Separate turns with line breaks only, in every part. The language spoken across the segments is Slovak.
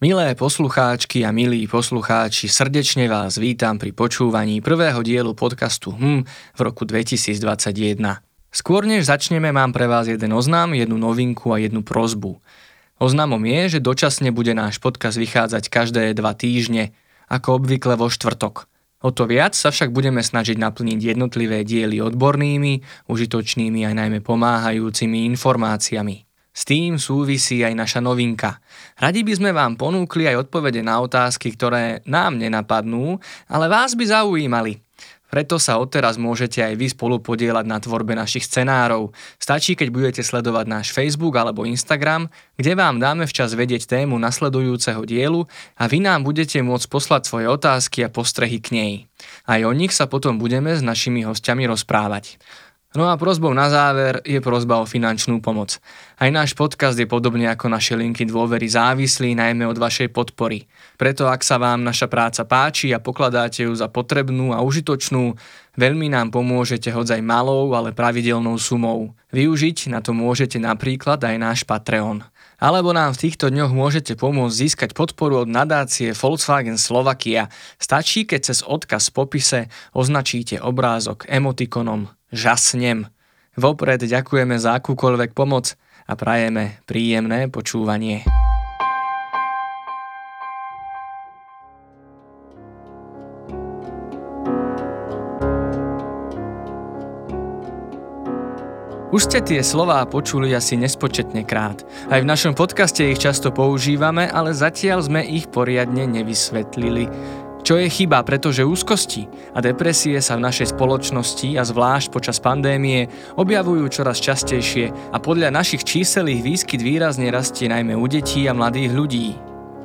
Milé poslucháčky a milí poslucháči, srdečne vás vítam pri počúvaní prvého dielu podcastu HM v roku 2021. Skôr než začneme, mám pre vás jeden oznám, jednu novinku a jednu prozbu. Oznámom je, že dočasne bude náš podcast vychádzať každé dva týždne, ako obvykle vo štvrtok. O to viac sa však budeme snažiť naplniť jednotlivé diely odbornými, užitočnými a najmä pomáhajúcimi informáciami. S tým súvisí aj naša novinka. Radi by sme vám ponúkli aj odpovede na otázky, ktoré nám nenapadnú, ale vás by zaujímali. Preto sa odteraz môžete aj vy spolu podielať na tvorbe našich scenárov. Stačí, keď budete sledovať náš Facebook alebo Instagram, kde vám dáme včas vedieť tému nasledujúceho dielu a vy nám budete môcť poslať svoje otázky a postrehy k nej. Aj o nich sa potom budeme s našimi hostiami rozprávať. No a prozbou na záver je prozba o finančnú pomoc. Aj náš podcast je podobne ako naše linky dôvery závislý najmä od vašej podpory. Preto ak sa vám naša práca páči a pokladáte ju za potrebnú a užitočnú, veľmi nám pomôžete hoď aj malou, ale pravidelnou sumou. Využiť na to môžete napríklad aj náš Patreon. Alebo nám v týchto dňoch môžete pomôcť získať podporu od nadácie Volkswagen Slovakia. Stačí, keď cez odkaz v popise označíte obrázok emotikonom žasnem. Vopred ďakujeme za akúkoľvek pomoc a prajeme príjemné počúvanie. Už ste tie slová počuli asi nespočetne krát. Aj v našom podcaste ich často používame, ale zatiaľ sme ich poriadne nevysvetlili. Čo je chyba, pretože úzkosti a depresie sa v našej spoločnosti a zvlášť počas pandémie objavujú čoraz častejšie a podľa našich čísel ich výskyt výrazne rastie najmä u detí a mladých ľudí.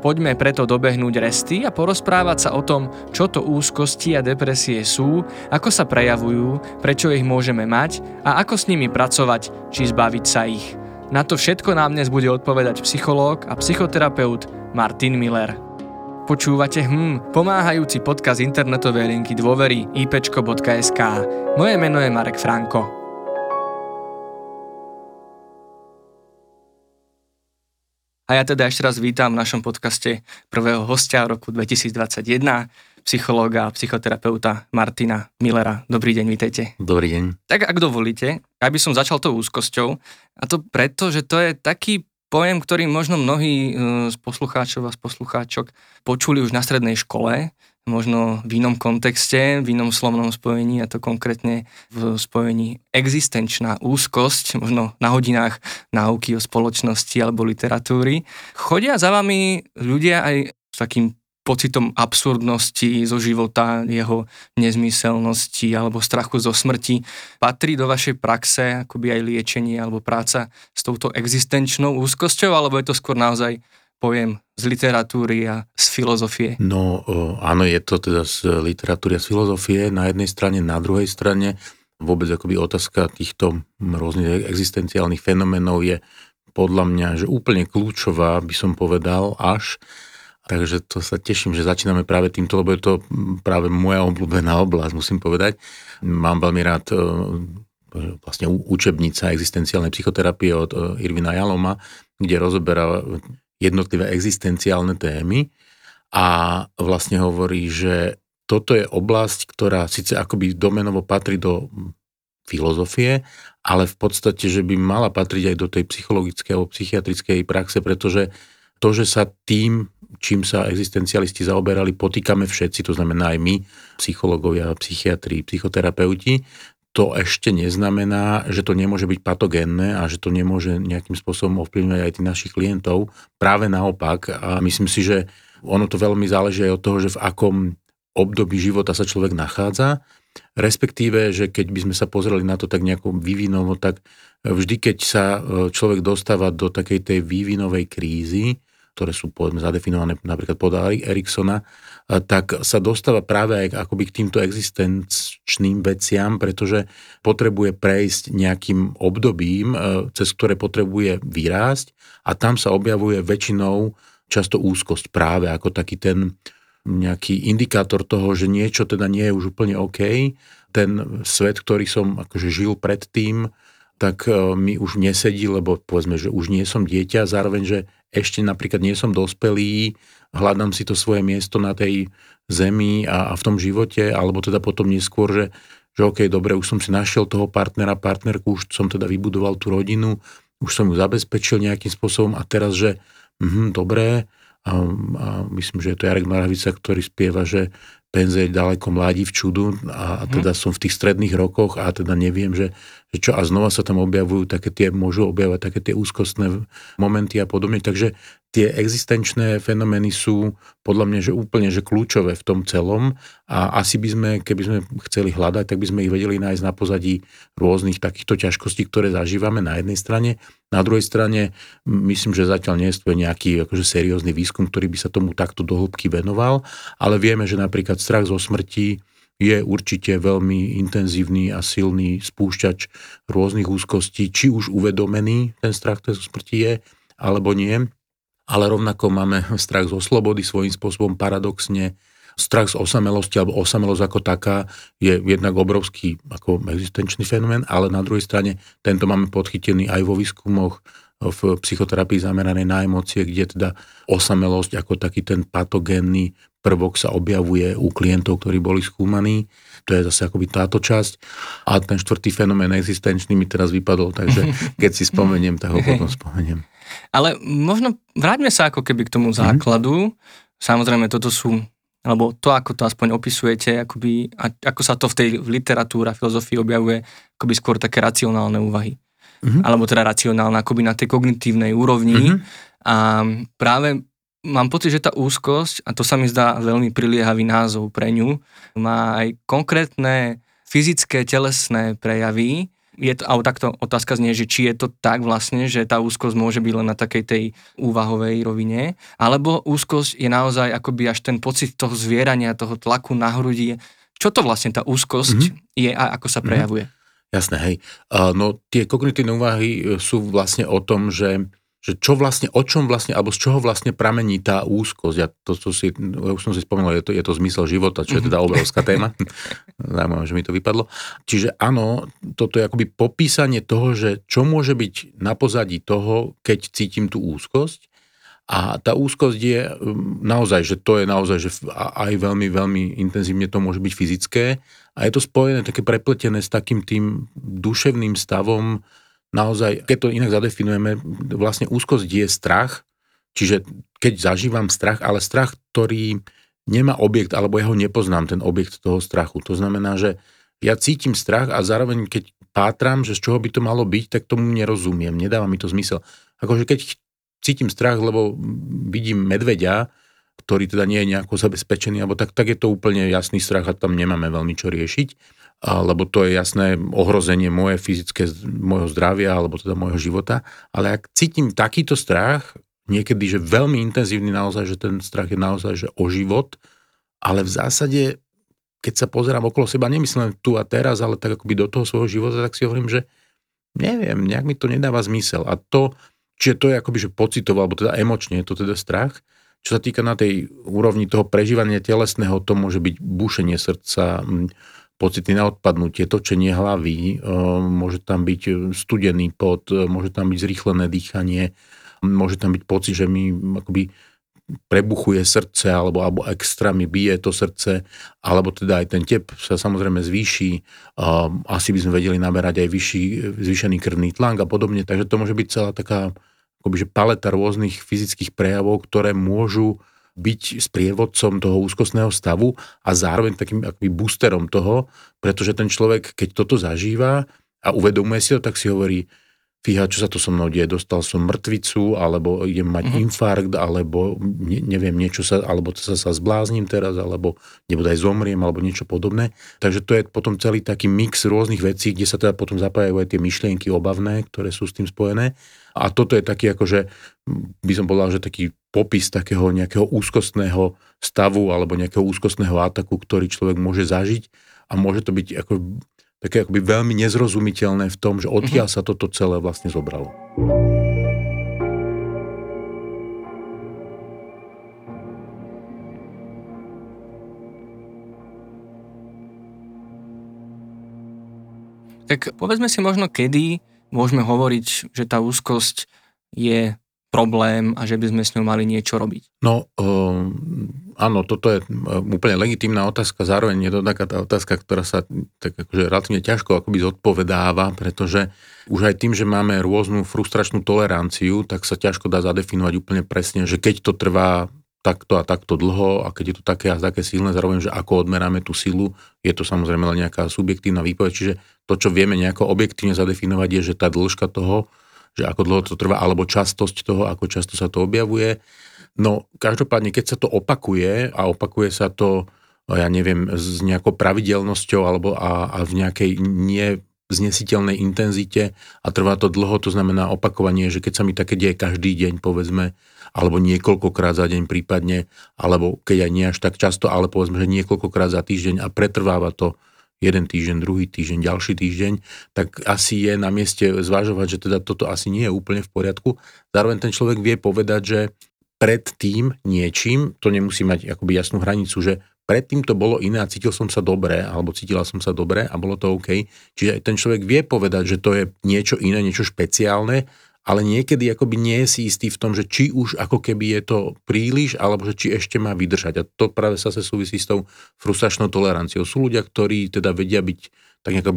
Poďme preto dobehnúť resty a porozprávať sa o tom, čo to úzkosti a depresie sú, ako sa prejavujú, prečo ich môžeme mať a ako s nimi pracovať, či zbaviť sa ich. Na to všetko nám dnes bude odpovedať psychológ a psychoterapeut Martin Miller. Počúvate hm, pomáhajúci podcast internetovej linky dôvery ipčko.sk. Moje meno je Marek Franko. A ja teda ešte raz vítam v našom podcaste prvého hostia roku 2021, psychológa a psychoterapeuta Martina Millera. Dobrý deň, vítejte.
Dobrý deň.
Tak ak dovolíte, aby som začal tou úzkosťou, a to preto, že to je taký pojem, ktorý možno mnohí e, z poslucháčov a z poslucháčok počuli už na strednej škole, možno v inom kontexte, v inom slovnom spojení a to konkrétne v spojení existenčná úzkosť, možno na hodinách náuky o spoločnosti alebo literatúry. Chodia za vami ľudia aj s takým pocitom absurdnosti zo života, jeho nezmyselnosti alebo strachu zo smrti. Patrí do vašej praxe akoby aj liečenie alebo práca s touto existenčnou úzkosťou, alebo je to skôr naozaj pojem z literatúry a z filozofie?
No áno, je to teda z literatúry a z filozofie na jednej strane, na druhej strane vôbec akoby otázka týchto rôznych existenciálnych fenoménov je podľa mňa, že úplne kľúčová, by som povedal, až Takže to sa teším, že začíname práve týmto, lebo je to práve moja obľúbená oblasť, musím povedať. Mám veľmi rád e, vlastne učebnica existenciálnej psychoterapie od e, Irvina Jaloma, kde rozoberá jednotlivé existenciálne témy a vlastne hovorí, že toto je oblasť, ktorá síce akoby domenovo patrí do filozofie, ale v podstate, že by mala patriť aj do tej psychologickej alebo psychiatrickej praxe, pretože to, že sa tým čím sa existencialisti zaoberali, potýkame všetci, to znamená aj my, psychológovia, psychiatri, psychoterapeuti, to ešte neznamená, že to nemôže byť patogénne a že to nemôže nejakým spôsobom ovplyvňovať aj tých našich klientov. Práve naopak. A myslím si, že ono to veľmi záleží aj od toho, že v akom období života sa človek nachádza. Respektíve, že keď by sme sa pozreli na to tak nejako vývinovo, tak vždy, keď sa e, človek dostáva do takej tej vývinovej krízy, ktoré sú povedzme zadefinované napríklad podľa Eriksona, tak sa dostáva práve aj akoby k týmto existenčným veciam, pretože potrebuje prejsť nejakým obdobím, e, cez ktoré potrebuje vyrásť a tam sa objavuje väčšinou často úzkosť práve ako taký ten nejaký indikátor toho, že niečo teda nie je už úplne OK. Ten svet, ktorý som akože žil predtým, tak e, mi už nesedí, lebo povedzme, že už nie som dieťa, zároveň, že ešte napríklad nie som dospelý, hľadám si to svoje miesto na tej zemi a, a v tom živote, alebo teda potom neskôr, že, že OK, dobre, už som si našiel toho partnera, partnerku, už som teda vybudoval tú rodinu, už som ju zabezpečil nejakým spôsobom a teraz, že mhm, dobré, a, a myslím, že je to Jarek Maravica, ktorý spieva, že penze ďaleko mladí v čudu a, a mhm. teda som v tých stredných rokoch a teda neviem, že, že čo a znova sa tam objavujú také tie, môžu objavať také tie úzkostné momenty a podobne, takže tie existenčné fenomény sú podľa mňa že úplne že kľúčové v tom celom. A asi by sme, keby sme chceli hľadať, tak by sme ich vedeli nájsť na pozadí rôznych takýchto ťažkostí, ktoré zažívame na jednej strane. Na druhej strane myslím, že zatiaľ nie je nejaký akože seriózny výskum, ktorý by sa tomu takto dohlbky venoval, ale vieme, že napríklad strach zo smrti je určite veľmi intenzívny a silný spúšťač rôznych úzkostí, či už uvedomený ten strach zo smrti je, alebo nie ale rovnako máme strach zo slobody svojím spôsobom paradoxne. Strach z osamelosti alebo osamelosť ako taká je jednak obrovský ako existenčný fenomén, ale na druhej strane tento máme podchytený aj vo výskumoch v psychoterapii zameranej na emócie, kde teda osamelosť ako taký ten patogénny prvok sa objavuje u klientov, ktorí boli skúmaní. To je zase akoby táto časť. A ten štvrtý fenomén existenčný mi teraz vypadol, takže keď si spomeniem, tak ho potom spomeniem.
Ale možno vráťme sa ako keby k tomu mhm. základu. Mm-hmm. Samozrejme, toto sú, alebo to, ako to aspoň opisujete, akoby, a ako sa to v tej literatúre a filozofii objavuje, akoby skôr také racionálne úvahy. Mm-hmm. Alebo teda racionálne, akoby na tej kognitívnej úrovni. Mm-hmm. A práve mám pocit, že tá úzkosť, a to sa mi zdá veľmi priliehavý názov pre ňu, má aj konkrétne fyzické, telesné prejavy, je to, alebo takto otázka znie, že či je to tak vlastne, že tá úzkosť môže byť len na takej tej úvahovej rovine, alebo úzkosť je naozaj akoby až ten pocit toho zvierania, toho tlaku na hrudi. Čo to vlastne tá úzkosť mm-hmm. je a ako sa mhm. prejavuje?
Mm-hmm. Jasné, hej. No tie kognitívne úvahy e, sú vlastne o tom, že že čo vlastne, o čom vlastne, alebo z čoho vlastne pramení tá úzkosť. Ja to, to si, ja už som si spomenul, je to, je to zmysel života, čo je teda mhm. obrovská téma. Zaujímavé, že mi to vypadlo. Čiže áno, toto je akoby popísanie toho, že čo môže byť na pozadí toho, keď cítim tú úzkosť. A tá úzkosť je um, naozaj, že to je naozaj, že aj veľmi, veľmi intenzívne to môže byť fyzické. A je to spojené, také prepletené s takým tým duševným stavom, naozaj, keď to inak zadefinujeme, vlastne úzkosť je strach, čiže keď zažívam strach, ale strach, ktorý nemá objekt, alebo ja ho nepoznám, ten objekt toho strachu. To znamená, že ja cítim strach a zároveň keď pátram, že z čoho by to malo byť, tak tomu nerozumiem, nedáva mi to zmysel. Akože keď cítim strach, lebo vidím medveďa, ktorý teda nie je nejako zabezpečený, alebo tak, tak je to úplne jasný strach a tam nemáme veľmi čo riešiť lebo to je jasné ohrozenie moje fyzické, môjho zdravia alebo teda môjho života. Ale ak cítim takýto strach, niekedy, že veľmi intenzívny naozaj, že ten strach je naozaj, že o život, ale v zásade, keď sa pozerám okolo seba, nemyslím tu a teraz, ale tak akoby do toho svojho života, tak si hovorím, že neviem, nejak mi to nedáva zmysel. A to, čiže to je akoby, že pocitovo, alebo teda emočne je to teda strach. Čo sa týka na tej úrovni toho prežívania telesného, to môže byť bušenie srdca, pocity na odpadnutie, točenie hlavy, e, môže tam byť studený pot, e, môže tam byť zrýchlené dýchanie, môže tam byť pocit, že mi akoby prebuchuje srdce alebo, alebo extra mi bije to srdce, alebo teda aj ten tep sa samozrejme zvýši, asi by sme vedeli naberať aj vyšší, zvýšený krvný tlak a podobne, takže to môže byť celá taká akoby, paleta rôznych fyzických prejavov, ktoré môžu byť sprievodcom toho úzkostného stavu a zároveň takým akoby boosterom toho, pretože ten človek, keď toto zažíva a uvedomuje si to, tak si hovorí, fíha, čo sa to so mnou deje, dostal som mŕtvicu, alebo idem mať mm-hmm. infarkt, alebo ne, neviem, niečo sa, alebo sa, sa zbláznim teraz, alebo nebude aj zomriem, alebo niečo podobné. Takže to je potom celý taký mix rôznych vecí, kde sa teda potom zapájajú aj tie myšlienky obavné, ktoré sú s tým spojené. A toto je taký akože, by som povedal, že taký popis takého nejakého úzkostného stavu alebo nejakého úzkostného ataku, ktorý človek môže zažiť a môže to byť ako také akoby veľmi nezrozumiteľné v tom, že odkiaľ sa toto celé vlastne zobralo.
Tak povedzme si možno, kedy môžeme hovoriť, že tá úzkosť je problém a že by sme s ňou mali niečo robiť?
No, um, áno, toto je úplne legitímna otázka, zároveň je to taká tá otázka, ktorá sa tak akože relatívne ťažko akoby zodpovedáva, pretože už aj tým, že máme rôznu frustračnú toleranciu, tak sa ťažko dá zadefinovať úplne presne, že keď to trvá takto a takto dlho a keď je to také a také silné, zároveň, že ako odmeráme tú silu, je to samozrejme len nejaká subjektívna výpoveď, čiže to, čo vieme nejako objektívne zadefinovať, je, že tá dĺžka toho že ako dlho to trvá, alebo častosť toho, ako často sa to objavuje. No, každopádne, keď sa to opakuje a opakuje sa to, ja neviem, s nejakou pravidelnosťou alebo a, a v nejakej nie znesiteľnej intenzite a trvá to dlho, to znamená opakovanie, že keď sa mi také deje každý deň, povedzme, alebo niekoľkokrát za deň prípadne, alebo keď aj nie až tak často, ale povedzme, že niekoľkokrát za týždeň a pretrváva to jeden týždeň, druhý týždeň, ďalší týždeň, tak asi je na mieste zvažovať, že teda toto asi nie je úplne v poriadku. Zároveň ten človek vie povedať, že pred tým niečím, to nemusí mať akoby jasnú hranicu, že predtým to bolo iné a cítil som sa dobre, alebo cítila som sa dobre a bolo to OK. Čiže ten človek vie povedať, že to je niečo iné, niečo špeciálne ale niekedy akoby nie je si istý v tom, že či už ako keby je to príliš, alebo že či ešte má vydržať. A to práve sa súvisí s tou frustračnou toleranciou. Sú ľudia, ktorí teda vedia byť tak nejak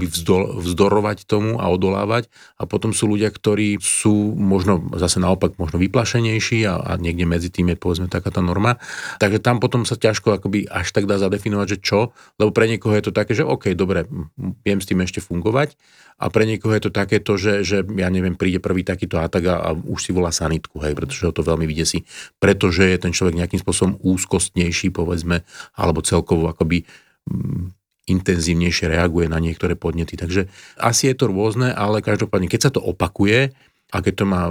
vzdorovať tomu a odolávať. A potom sú ľudia, ktorí sú možno zase naopak možno vyplašenejší a, a niekde medzi tým je povedzme taká tá norma. Takže tam potom sa ťažko akoby až tak dá zadefinovať, že čo, lebo pre niekoho je to také, že OK, dobre, viem s tým ešte fungovať a pre niekoho je to takéto, že, že ja neviem, príde prvý takýto atak a, a už si volá sanitku, hej, pretože ho to veľmi vydesí. Pretože je ten človek nejakým spôsobom úzkostnejší, povedzme, alebo celkovo akoby intenzívnejšie reaguje na niektoré podnety. Takže asi je to rôzne, ale každopádne, keď sa to opakuje a keď to má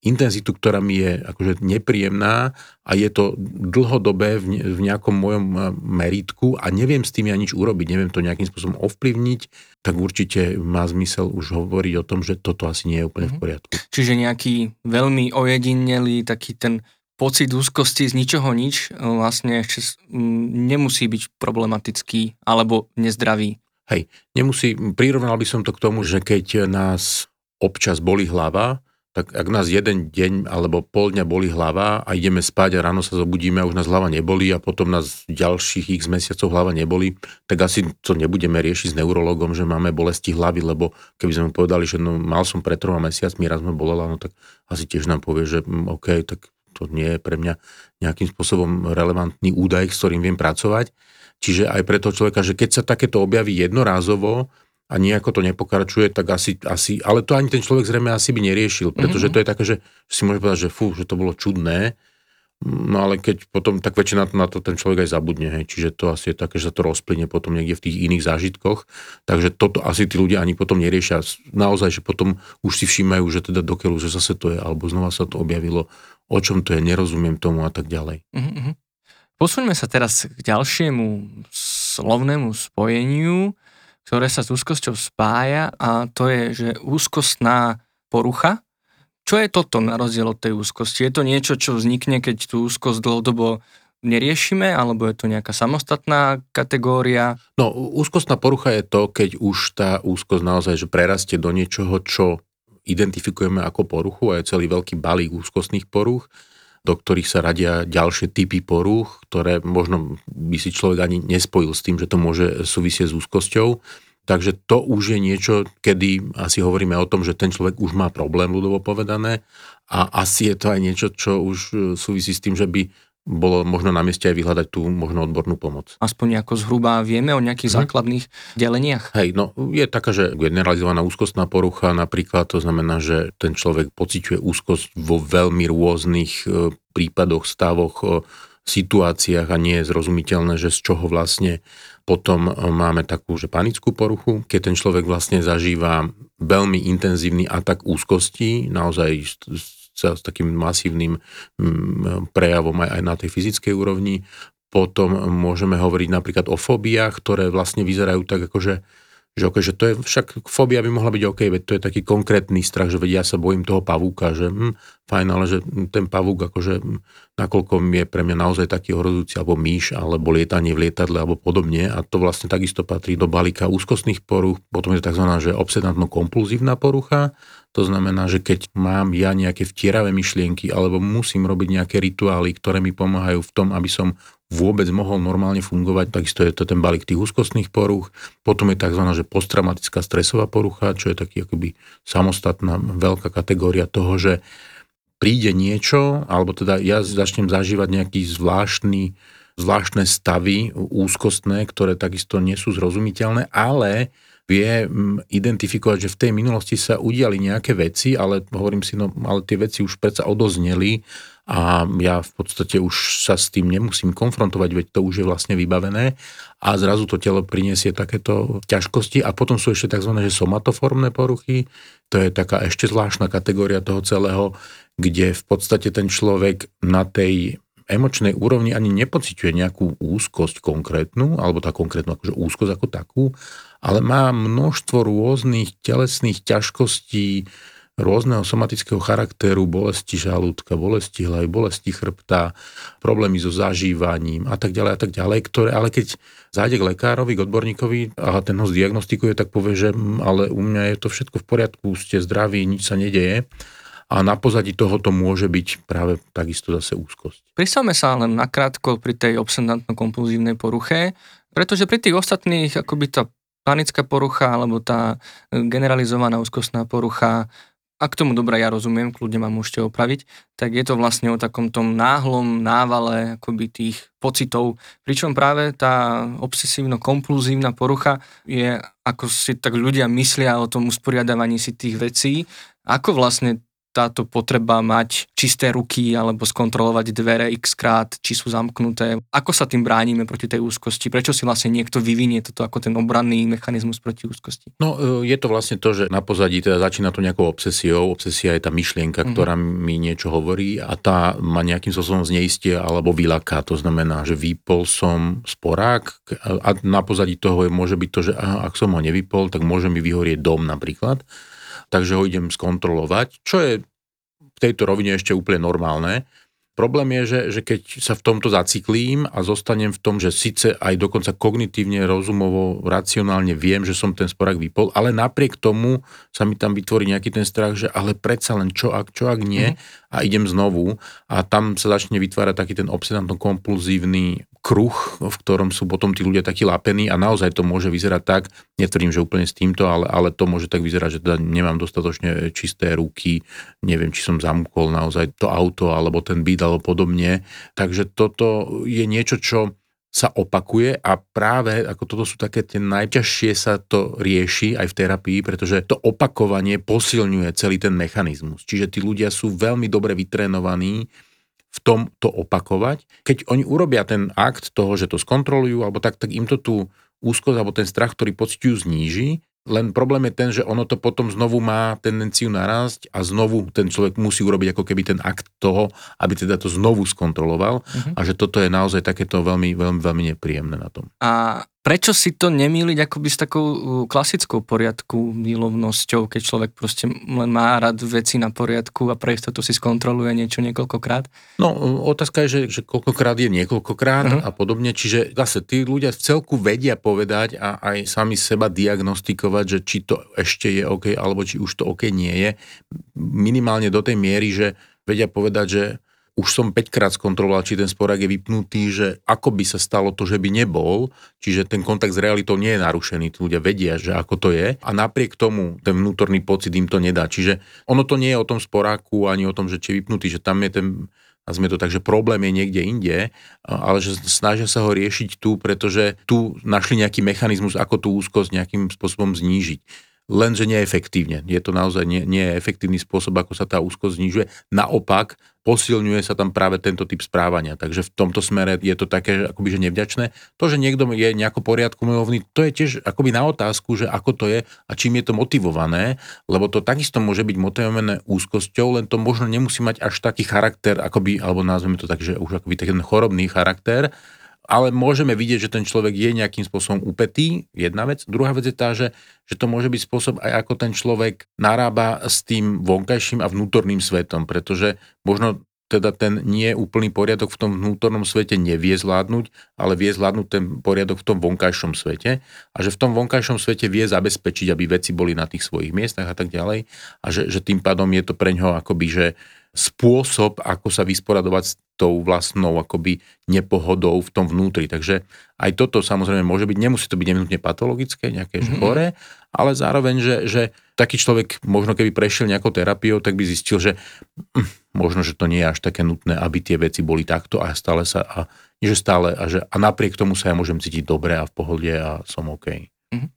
intenzitu, ktorá mi je akože nepríjemná a je to dlhodobé v, v nejakom mojom e, meritku a neviem s tým ja nič urobiť, neviem to nejakým spôsobom ovplyvniť, tak určite má zmysel už hovoriť o tom, že toto asi nie je úplne v mhm. poriadku.
Čiže nejaký veľmi ojedinelý taký ten pocit úzkosti z ničoho nič e, vlastne ešte nemusí byť problematický alebo nezdravý.
Hej, nemusí, prirovnal by som to k tomu, že keď nás občas boli hlava, tak ak nás jeden deň alebo pol dňa boli hlava a ideme spať a ráno sa zobudíme a už nás hlava neboli a potom nás ďalších x mesiacov hlava neboli, tak asi to nebudeme riešiť s neurologom, že máme bolesti hlavy, lebo keby sme mu povedali, že no, mal som pred troma mesiacmi, raz ma bolela, no tak asi tiež nám povie, že mm, OK, tak to nie je pre mňa nejakým spôsobom relevantný údaj, s ktorým viem pracovať. Čiže aj pre toho človeka, že keď sa takéto objaví jednorázovo a nejako to nepokračuje, tak asi, asi, ale to ani ten človek zrejme asi by neriešil, pretože mm-hmm. to je také, že si môže povedať, že fú, že to bolo čudné, No ale keď potom, tak väčšina na to ten človek aj zabudne, hej. čiže to asi je také, že sa to rozplyne potom niekde v tých iných zážitkoch, takže toto asi tí ľudia ani potom neriešia. Naozaj, že potom už si všímajú, že teda dokeľu, že zase to je, alebo znova sa to objavilo, o čom to je, nerozumiem tomu a tak ďalej.
Mm-hmm. Posuňme sa teraz k ďalšiemu slovnému spojeniu, ktoré sa s úzkosťou spája a to je, že úzkostná porucha, čo je toto na rozdiel od tej úzkosti? Je to niečo, čo vznikne, keď tú úzkosť dlhodobo neriešime, alebo je to nejaká samostatná kategória?
No, úzkostná porucha je to, keď už tá úzkosť naozaj že prerastie do niečoho, čo identifikujeme ako poruchu a je celý veľký balík úzkostných poruch, do ktorých sa radia ďalšie typy poruch, ktoré možno by si človek ani nespojil s tým, že to môže súvisieť s úzkosťou. Takže to už je niečo, kedy asi hovoríme o tom, že ten človek už má problém, ľudovo povedané, a asi je to aj niečo, čo už súvisí s tým, že by bolo možno na mieste aj vyhľadať tú možno odbornú pomoc.
Aspoň nejako zhruba vieme o nejakých hm. základných deleniach?
Hej, no je taká, že generalizovaná úzkostná porucha napríklad, to znamená, že ten človek pociťuje úzkosť vo veľmi rôznych e, prípadoch, stavoch, e, situáciách a nie je zrozumiteľné, že z čoho vlastne potom e, máme takú, že panickú poruchu, keď ten človek vlastne zažíva veľmi intenzívny atak úzkosti, naozaj s, s takým masívnym prejavom aj, aj na tej fyzickej úrovni. Potom môžeme hovoriť napríklad o fóbiách, ktoré vlastne vyzerajú tak, ako že, že, okay, že to je však fóbia by mohla byť OK, veď to je taký konkrétny strach, že veď ja sa bojím toho pavúka, že hm, fajn, ale že ten pavúk akože hm, nakoľko je pre mňa naozaj taký ohrozujúci, alebo myš, alebo lietanie v lietadle, alebo podobne a to vlastne takisto patrí do balíka úzkostných poruch, potom je to tzv. že obsedantno-kompulzívna porucha, to znamená, že keď mám ja nejaké vtieravé myšlienky alebo musím robiť nejaké rituály, ktoré mi pomáhajú v tom, aby som vôbec mohol normálne fungovať, takisto je to ten balík tých úzkostných poruch. Potom je tzv. Že posttraumatická stresová porucha, čo je taký akoby samostatná veľká kategória toho, že príde niečo, alebo teda ja začnem zažívať nejaký zvláštny, zvláštne stavy úzkostné, ktoré takisto nie sú zrozumiteľné, ale vie identifikovať, že v tej minulosti sa udiali nejaké veci, ale hovorím si, no ale tie veci už predsa odozneli a ja v podstate už sa s tým nemusím konfrontovať, veď to už je vlastne vybavené a zrazu to telo priniesie takéto ťažkosti a potom sú ešte tzv. Že somatoformné poruchy, to je taká ešte zvláštna kategória toho celého, kde v podstate ten človek na tej emočnej úrovni ani nepociťuje nejakú úzkosť konkrétnu, alebo tá konkrétnu akože úzkosť ako takú, ale má množstvo rôznych telesných ťažkostí, rôzneho somatického charakteru, bolesti žalúdka, bolesti hlavy, bolesti chrbta, problémy so zažívaním a tak ďalej a tak ďalej, ktoré, ale keď zájde k lekárovi, k odborníkovi a ten ho zdiagnostikuje, tak povie, že ale u mňa je to všetko v poriadku, ste zdraví, nič sa nedeje. A na pozadí tohoto môže byť práve takisto zase úzkosť.
Pristavme sa len nakrátko pri tej obsedantno-kompulzívnej poruche, pretože pri tých ostatných akoby tá panická porucha alebo tá generalizovaná úzkostná porucha ak tomu dobre ja rozumiem, kľudne ma môžete opraviť, tak je to vlastne o takom tom náhlom návale akoby tých pocitov, pričom práve tá obsesívno-kompulzívna porucha je, ako si tak ľudia myslia o tom usporiadávaní si tých vecí, ako vlastne táto potreba mať čisté ruky alebo skontrolovať dvere x krát, či sú zamknuté. Ako sa tým bránime proti tej úzkosti? Prečo si vlastne niekto vyvinie toto ako ten obranný mechanizmus proti úzkosti?
No e, je to vlastne to, že na pozadí teda začína to nejakou obsesiou. Obsesia je tá myšlienka, mm-hmm. ktorá mi niečo hovorí a tá ma nejakým spôsobom zneistie alebo vylaká. To znamená, že vypol som sporák a na pozadí toho môže byť to, že ak som ho nevypol, tak môže mi vyhorieť dom napríklad takže ho idem skontrolovať, čo je v tejto rovine ešte úplne normálne. Problém je, že, že keď sa v tomto zaciklím a zostanem v tom, že síce aj dokonca kognitívne, rozumovo, racionálne viem, že som ten sporák vypol, ale napriek tomu sa mi tam vytvorí nejaký ten strach, že ale predsa len čo ak, čo ak nie mm. a idem znovu a tam sa začne vytvárať taký ten obsedantno-kompulzívny kruh, v ktorom sú potom tí ľudia takí lapení a naozaj to môže vyzerať tak, netvrdím, že úplne s týmto, ale, ale to môže tak vyzerať, že teda nemám dostatočne čisté ruky, neviem, či som zamkol naozaj to auto alebo ten byt alebo podobne. Takže toto je niečo, čo sa opakuje a práve ako toto sú také tie najťažšie sa to rieši aj v terapii, pretože to opakovanie posilňuje celý ten mechanizmus. Čiže tí ľudia sú veľmi dobre vytrénovaní v tom to opakovať. Keď oni urobia ten akt toho, že to skontrolujú, alebo tak, tak im to tú úzkosť alebo ten strach, ktorý pociťujú, zníži. Len problém je ten, že ono to potom znovu má tendenciu narásť a znovu ten človek musí urobiť ako keby ten akt toho, aby teda to znovu skontroloval uh-huh. a že toto je naozaj takéto veľmi, veľmi, veľmi nepríjemné na tom.
A prečo si to nemýliť akoby s takou uh, klasickou poriadku milovnosťou, keď človek proste len má rád veci na poriadku a pre istotu si skontroluje niečo niekoľkokrát?
No, otázka je, že, že koľkokrát je niekoľkokrát uh-huh. a podobne, čiže zase tí ľudia v celku vedia povedať a aj sami seba diagnostikovať, že či to ešte je OK, alebo či už to OK nie je. Minimálne do tej miery, že vedia povedať, že už som 5 krát skontroloval, či ten sporák je vypnutý, že ako by sa stalo to, že by nebol, čiže ten kontakt s realitou nie je narušený, tí ľudia vedia, že ako to je. A napriek tomu ten vnútorný pocit im to nedá. Čiže ono to nie je o tom sporáku ani o tom, že či je vypnutý, že tam je ten a sme to tak, že problém je niekde inde, ale že snažia sa ho riešiť tu, pretože tu našli nejaký mechanizmus, ako tú úzkosť nejakým spôsobom znížiť lenže neefektívne. Je to naozaj nie, nie efektívny spôsob, ako sa tá úzkosť znižuje. Naopak, posilňuje sa tam práve tento typ správania. Takže v tomto smere je to také akoby, že nevďačné. To, že niekto je nejako poriadku milovný, to je tiež akoby na otázku, že ako to je a čím je to motivované, lebo to takisto môže byť motivované úzkosťou, len to možno nemusí mať až taký charakter, akoby, alebo nazveme to tak, že už akoby taký chorobný charakter, ale môžeme vidieť, že ten človek je nejakým spôsobom upetý, jedna vec. Druhá vec je tá, že, že to môže byť spôsob aj ako ten človek narába s tým vonkajším a vnútorným svetom, pretože možno teda ten nie úplný poriadok v tom vnútornom svete nevie zvládnuť, ale vie zvládnuť ten poriadok v tom vonkajšom svete a že v tom vonkajšom svete vie zabezpečiť, aby veci boli na tých svojich miestach a tak ďalej a že, že tým pádom je to pre ňoho akoby, že spôsob, ako sa vysporadovať s tou vlastnou akoby nepohodou v tom vnútri. Takže aj toto samozrejme môže byť, nemusí to byť nevinutne patologické, nejaké mm-hmm. chore, ale zároveň, že, že taký človek možno keby prešiel nejakou terapiou, tak by zistil, že hm, možno, že to nie je až také nutné, aby tie veci boli takto a stále sa, a nie že stále, a, že, a napriek tomu sa ja môžem cítiť dobre a v pohode a som OK.
Uh-huh.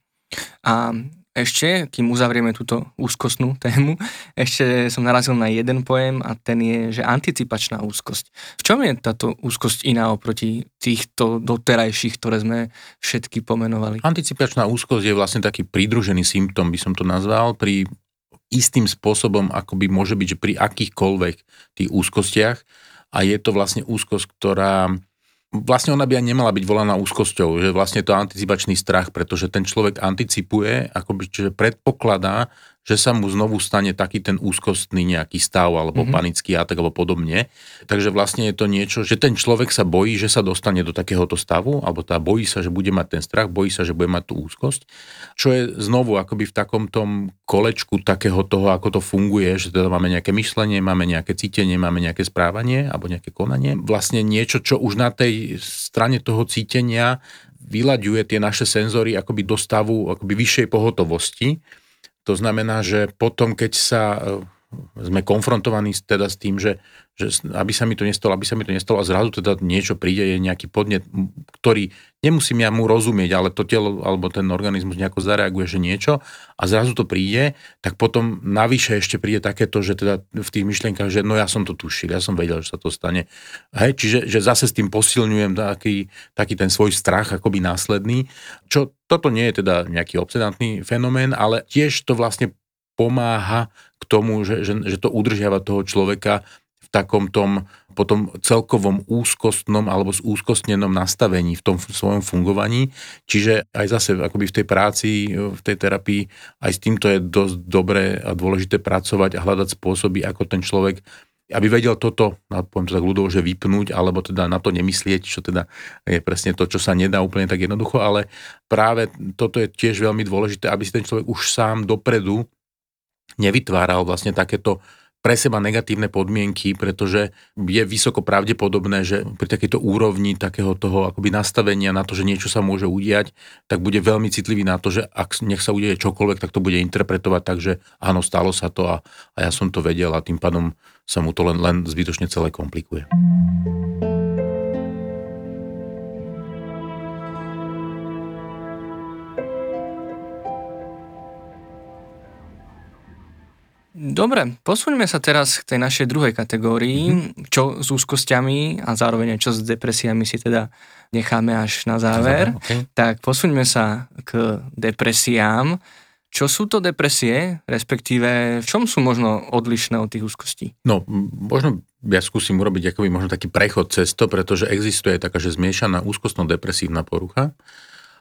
A ešte, kým uzavrieme túto úzkostnú tému, ešte som narazil na jeden pojem a ten je, že anticipačná úzkosť. V čom je táto úzkosť iná oproti týchto doterajších, ktoré sme všetky pomenovali?
Anticipačná úzkosť je vlastne taký pridružený symptom, by som to nazval, pri istým spôsobom, ako by môže byť, že pri akýchkoľvek tých úzkostiach a je to vlastne úzkosť, ktorá vlastne ona by aj nemala byť volaná úzkosťou, že vlastne to anticipačný strach, pretože ten človek anticipuje, akoby, čiže predpokladá, že sa mu znovu stane taký ten úzkostný nejaký stav alebo mm-hmm. panický atak alebo podobne. Takže vlastne je to niečo, že ten človek sa bojí, že sa dostane do takéhoto stavu, alebo tá bojí sa, že bude mať ten strach, bojí sa, že bude mať tú úzkosť, čo je znovu akoby v takom tom kolečku takého toho, ako to funguje, že teda máme nejaké myšlenie, máme nejaké cítenie, máme nejaké správanie alebo nejaké konanie. Vlastne niečo, čo už na tej strane toho cítenia vyľaďuje tie naše senzory akoby do stavu akoby vyššej pohotovosti, to znamená, že potom, keď sa sme konfrontovaní teda s tým, že, že aby sa mi to nestalo, aby sa mi to nestalo a zrazu teda niečo príde, je nejaký podnet, ktorý nemusím ja mu rozumieť, ale to telo alebo ten organizmus nejako zareaguje, že niečo a zrazu to príde, tak potom navyše ešte príde takéto, že teda v tých myšlienkach, že no ja som to tušil, ja som vedel, že sa to stane. Hej, čiže že zase s tým posilňujem taký, taký ten svoj strach akoby následný, čo toto nie je teda nejaký obsedantný fenomén, ale tiež to vlastne pomáha k tomu, že, že, že to udržiava toho človeka v takom tom potom celkovom úzkostnom alebo úzkostnenom nastavení v tom svojom fungovaní. Čiže aj zase akoby v tej práci, v tej terapii, aj s týmto je dosť dobré a dôležité pracovať a hľadať spôsoby, ako ten človek aby vedel toto, poviem to tak ľudovo, že vypnúť, alebo teda na to nemyslieť, čo teda je presne to, čo sa nedá úplne tak jednoducho, ale práve toto je tiež veľmi dôležité, aby si ten človek už sám dopredu nevytváral vlastne takéto pre seba negatívne podmienky, pretože je vysoko pravdepodobné, že pri takejto úrovni takého toho akoby nastavenia na to, že niečo sa môže udiať, tak bude veľmi citlivý na to, že ak nech sa udeje čokoľvek, tak to bude interpretovať tak, že áno, stalo sa to a, a ja som to vedel a tým pádom sa mu to len, len zbytočne celé komplikuje.
Dobre, posuňme sa teraz k tej našej druhej kategórii, mm-hmm. čo s úzkosťami a zároveň čo s depresiami si teda necháme až na záver. Okay. Tak posuňme sa k depresiám. Čo sú to depresie, respektíve v čom sú možno odlišné od tých úzkostí?
No, možno ja skúsim urobiť akoby možno taký prechod cez to, pretože existuje taká, že zmiešaná úzkostno-depresívna porucha.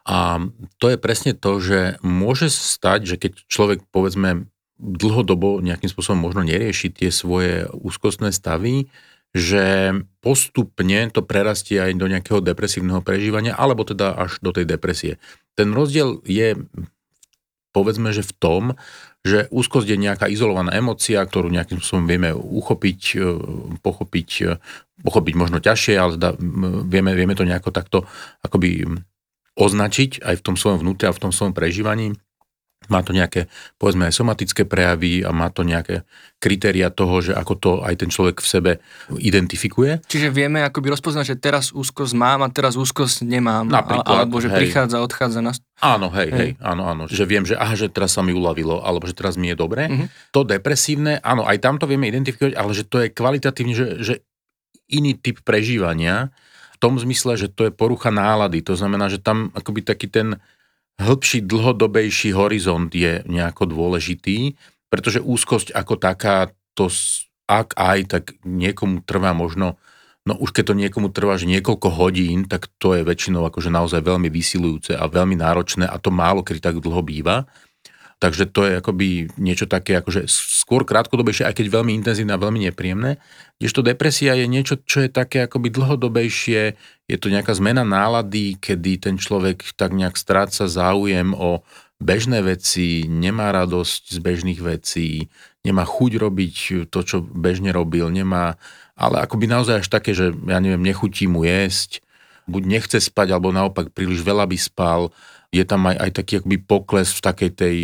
A to je presne to, že môže stať, že keď človek povedzme dlhodobo nejakým spôsobom možno nerieši tie svoje úzkostné stavy, že postupne to prerastie aj do nejakého depresívneho prežívania, alebo teda až do tej depresie. Ten rozdiel je povedzme, že v tom, že úzkosť je nejaká izolovaná emocia, ktorú nejakým spôsobom vieme uchopiť, e, pochopiť, e, pochopiť možno ťažšie, ale teda vieme, vieme to nejako takto akoby označiť aj v tom svojom vnútri a v tom svojom prežívaní. Má to nejaké, povedzme, aj somatické prejavy a má to nejaké kritéria toho, že ako to aj ten človek v sebe identifikuje.
Čiže vieme akoby rozpoznať, že teraz úzkosť mám a teraz úzkosť nemám. Napríklad, alebo že hej. prichádza, odchádza na...
Áno, hej, hej, hej, áno, áno. Že viem, že aha, že teraz sa mi uľavilo, alebo že teraz mi je dobre. Uh-huh. To depresívne, áno, aj tam to vieme identifikovať, ale že to je kvalitatívne, že, že iný typ prežívania, v tom zmysle, že to je porucha nálady. To znamená, že tam akoby taký ten hĺbší, dlhodobejší horizont je nejako dôležitý, pretože úzkosť ako taká, to ak aj, tak niekomu trvá možno No už keď to niekomu trvá, že niekoľko hodín, tak to je väčšinou akože naozaj veľmi vysilujúce a veľmi náročné a to málo kedy tak dlho býva. Takže to je akoby niečo také, akože skôr krátkodobejšie, aj keď veľmi intenzívne a veľmi nepríjemné. Kdežto depresia je niečo, čo je také akoby dlhodobejšie, je to nejaká zmena nálady, kedy ten človek tak nejak stráca záujem o bežné veci, nemá radosť z bežných vecí, nemá chuť robiť to, čo bežne robil, nemá, ale akoby naozaj až také, že ja neviem, nechutí mu jesť, buď nechce spať, alebo naopak príliš veľa by spal, je tam aj, aj taký akoby pokles v takej tej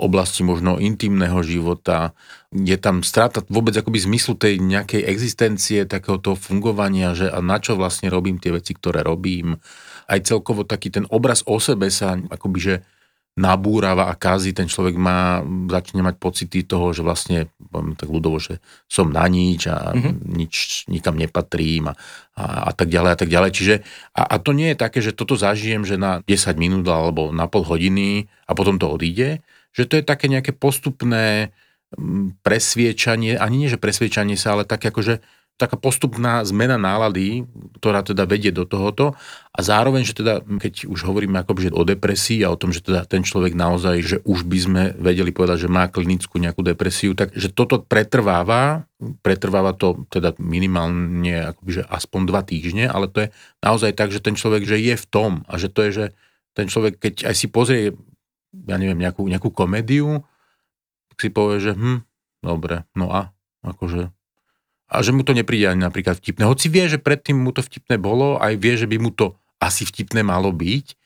oblasti možno intimného života, je tam strata vôbec akoby zmyslu tej nejakej existencie, takého toho fungovania, že a na čo vlastne robím tie veci, ktoré robím. Aj celkovo taký ten obraz o sebe sa akoby, že nabúrava a kazí, ten človek má, začne mať pocity toho, že vlastne, poviem tak ľudovo, že som na nič a mm-hmm. nič, nikam nepatrím a, a, a tak ďalej a tak ďalej. Čiže, a, a to nie je také, že toto zažijem, že na 10 minút alebo na pol hodiny a potom to odíde, že to je také nejaké postupné mm, presviečanie, ani nie, že presviečanie sa, ale tak akože taká postupná zmena nálady, ktorá teda vedie do tohoto. A zároveň, že teda, keď už hovoríme ako že o depresii a o tom, že teda ten človek naozaj, že už by sme vedeli povedať, že má klinickú nejakú depresiu, tak že toto pretrváva, pretrváva to teda minimálne akoby, že aspoň dva týždne, ale to je naozaj tak, že ten človek, že je v tom a že to je, že ten človek, keď aj si pozrie ja neviem, nejakú, nejakú komédiu, tak si povie, že hm, dobre, no a akože a že mu to nepríde ani napríklad vtipné. Hoci vie, že predtým mu to vtipné bolo, aj vie, že by mu to asi vtipné malo byť,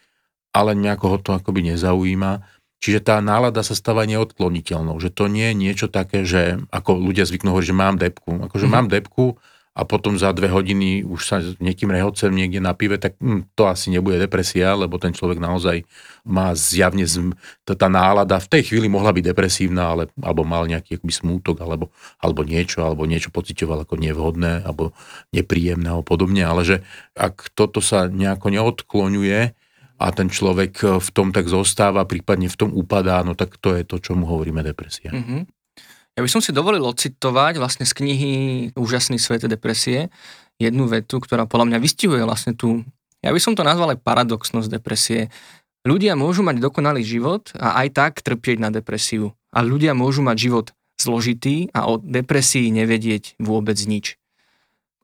ale nejako ho to akoby nezaujíma. Čiže tá nálada sa stáva neodkloniteľnou, že to nie je niečo také, že ako ľudia zvyknú hovoriť, že mám depku. Akože mm-hmm. mám depku, a potom za dve hodiny už sa niekým rehocem niekde na pive, tak hm, to asi nebude depresia, lebo ten človek naozaj má zjavne, z, tá nálada v tej chvíli mohla byť depresívna, ale, alebo mal nejaký akoby smútok, alebo, alebo niečo, alebo niečo pocitoval ako nevhodné, alebo nepríjemné, alebo podobne, ale že ak toto sa nejako neodkloňuje, a ten človek v tom tak zostáva, prípadne v tom upadá, no tak to je to, čo mu hovoríme depresia. Mm-hmm.
Ja by som si dovolil ocitovať vlastne z knihy Úžasný svet depresie jednu vetu, ktorá podľa mňa vystihuje vlastne tú, ja by som to nazval aj paradoxnosť depresie. Ľudia môžu mať dokonalý život a aj tak trpieť na depresiu. A ľudia môžu mať život zložitý a o depresii nevedieť vôbec nič.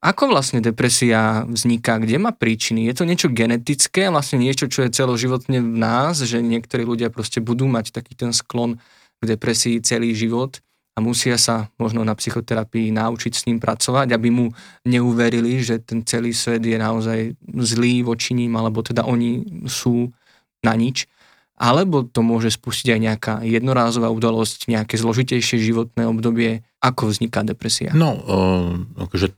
Ako vlastne depresia vzniká? Kde má príčiny? Je to niečo genetické, vlastne niečo, čo je celoživotne v nás, že niektorí ľudia proste budú mať taký ten sklon k depresii celý život? A musia sa možno na psychoterapii naučiť s ním pracovať, aby mu neuverili, že ten celý svet je naozaj zlý voči ním, alebo teda oni sú na nič. Alebo to môže spustiť aj nejaká jednorázová udalosť, nejaké zložitejšie životné obdobie. Ako vzniká depresia?
No, akože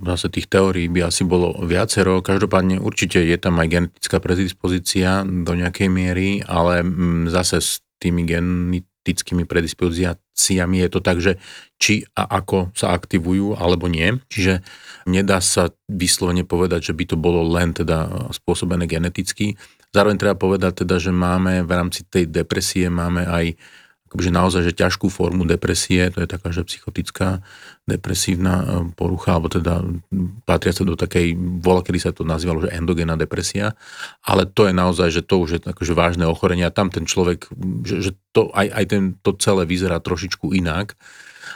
zase tých teórií by asi bolo viacero. Každopádne určite je tam aj genetická predispozícia do nejakej miery, ale zase s tými geny, genetickými predispozíciami je to tak, že či a ako sa aktivujú alebo nie. Čiže nedá sa vyslovene povedať, že by to bolo len teda spôsobené geneticky. Zároveň treba povedať teda, že máme v rámci tej depresie máme aj akože naozaj že ťažkú formu depresie, to je taká, že psychotická depresívna e, porucha, alebo teda patria sa do takej, vola, kedy sa to nazývalo, že endogénna depresia, ale to je naozaj, že to už je akože vážne ochorenie a tam ten človek, že, že to, aj, aj ten, to celé vyzerá trošičku inak,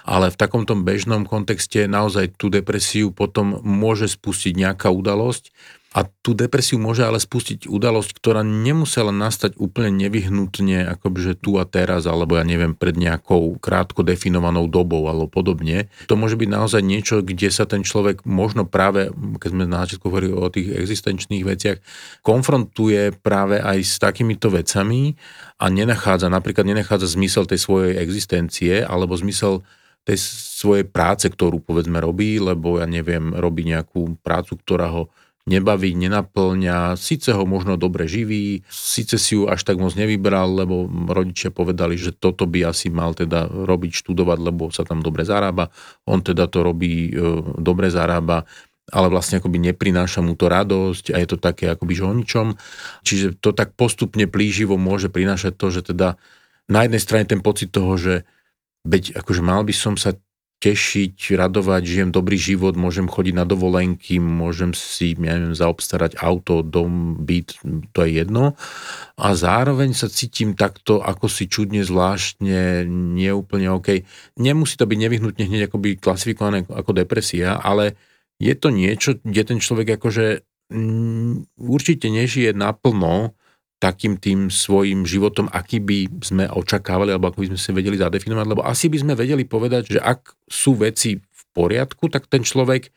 ale v takomto bežnom kontexte naozaj tú depresiu potom môže spustiť nejaká udalosť, a tú depresiu môže ale spustiť udalosť, ktorá nemusela nastať úplne nevyhnutne, akože tu a teraz, alebo ja neviem, pred nejakou krátko definovanou dobou alebo podobne. To môže byť naozaj niečo, kde sa ten človek možno práve, keď sme na začiatku hovorili o tých existenčných veciach, konfrontuje práve aj s takýmito vecami a nenachádza, napríklad nenachádza zmysel tej svojej existencie alebo zmysel tej svojej práce, ktorú povedzme robí, lebo ja neviem, robí nejakú prácu, ktorá ho nebaví, nenaplňa, síce ho možno dobre živí, síce si ju až tak moc nevybral, lebo rodičia povedali, že toto by asi mal teda robiť, študovať, lebo sa tam dobre zarába, on teda to robí, e, dobre zarába, ale vlastne akoby neprináša mu to radosť a je to také akoby že o ničom. Čiže to tak postupne plíživo môže prinášať to, že teda na jednej strane ten pocit toho, že veď akože mal by som sa tešiť, radovať, žijem dobrý život, môžem chodiť na dovolenky, môžem si, neviem, zaobstarať auto, dom, byt, to je jedno. A zároveň sa cítim takto, ako si čudne, zvláštne, neúplne OK. Nemusí to byť nevyhnutne hneď akoby klasifikované ako depresia, ale je to niečo, kde ten človek akože mm, určite nežije naplno, takým tým svojim životom, aký by sme očakávali, alebo ako by sme si vedeli zadefinovať, lebo asi by sme vedeli povedať, že ak sú veci v poriadku, tak ten človek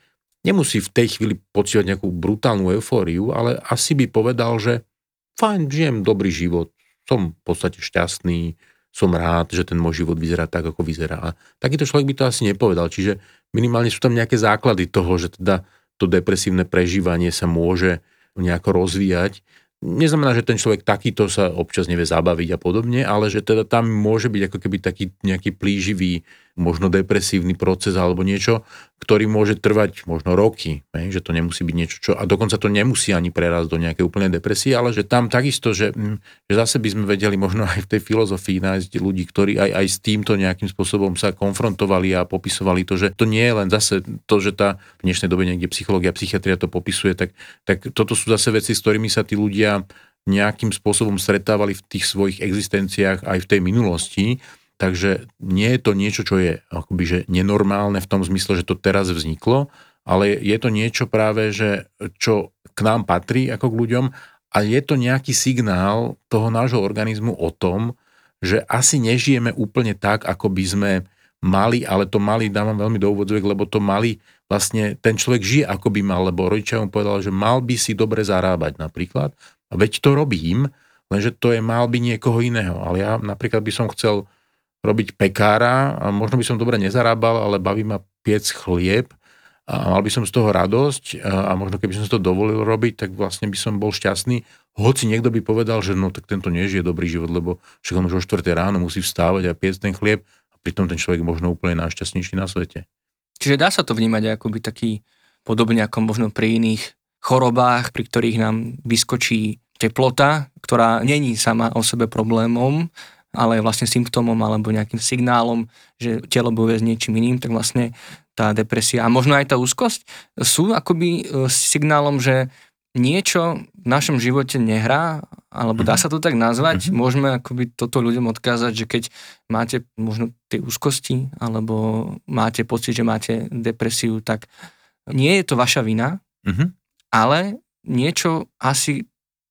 nemusí v tej chvíli pocitovať nejakú brutálnu eufóriu, ale asi by povedal, že fajn, žijem dobrý život, som v podstate šťastný, som rád, že ten môj život vyzerá tak, ako vyzerá. A takýto človek by to asi nepovedal, čiže minimálne sú tam nejaké základy toho, že teda to depresívne prežívanie sa môže nejako rozvíjať Neznamená, že ten človek takýto sa občas nevie zabaviť a podobne, ale že teda tam môže byť ako keby taký nejaký plíživý, možno depresívny proces alebo niečo, ktorý môže trvať možno roky, že to nemusí byť niečo, čo, a dokonca to nemusí ani prerazť do nejakej úplnej depresie, ale že tam takisto, že, hm, že zase by sme vedeli možno aj v tej filozofii nájsť ľudí, ktorí aj, aj s týmto nejakým spôsobom sa konfrontovali a popisovali to, že to nie je len zase to, že tá v dnešnej dobe niekde psychológia, psychiatria to popisuje, tak, tak toto sú zase veci, s ktorými sa tí ľudia nejakým spôsobom stretávali v tých svojich existenciách aj v tej minulosti Takže nie je to niečo, čo je akoby, že nenormálne v tom zmysle, že to teraz vzniklo, ale je to niečo práve, že čo k nám patrí ako k ľuďom a je to nejaký signál toho nášho organizmu o tom, že asi nežijeme úplne tak, ako by sme mali, ale to mali dávam veľmi do úvodzovek, lebo to mali vlastne, ten človek žije ako by mal, lebo rodičia mu povedal, že mal by si dobre zarábať napríklad. A veď to robím, lenže to je mal by niekoho iného. Ale ja napríklad by som chcel robiť pekára a možno by som dobre nezarábal, ale baví ma piec chlieb a mal by som z toho radosť a možno keby som si to dovolil robiť, tak vlastne by som bol šťastný. Hoci niekto by povedal, že no tak tento nežije dobrý život, lebo však on už o 4 ráno musí vstávať a piec ten chlieb a pritom ten človek možno úplne najšťastnejší na svete.
Čiže dá sa to vnímať ako by taký podobne ako možno pri iných chorobách, pri ktorých nám vyskočí teplota, ktorá není sama o sebe problémom, ale vlastne symptómom alebo nejakým signálom, že telo bojuje s niečím iným, tak vlastne tá depresia a možno aj tá úzkosť sú akoby e, signálom, že niečo v našom živote nehrá, alebo dá mhm. sa to tak nazvať, mm-hmm. môžeme akoby toto ľuďom odkázať, že keď máte možno tie úzkosti, alebo máte pocit, že máte depresiu, tak nie je to vaša vina, mm-hmm. ale niečo asi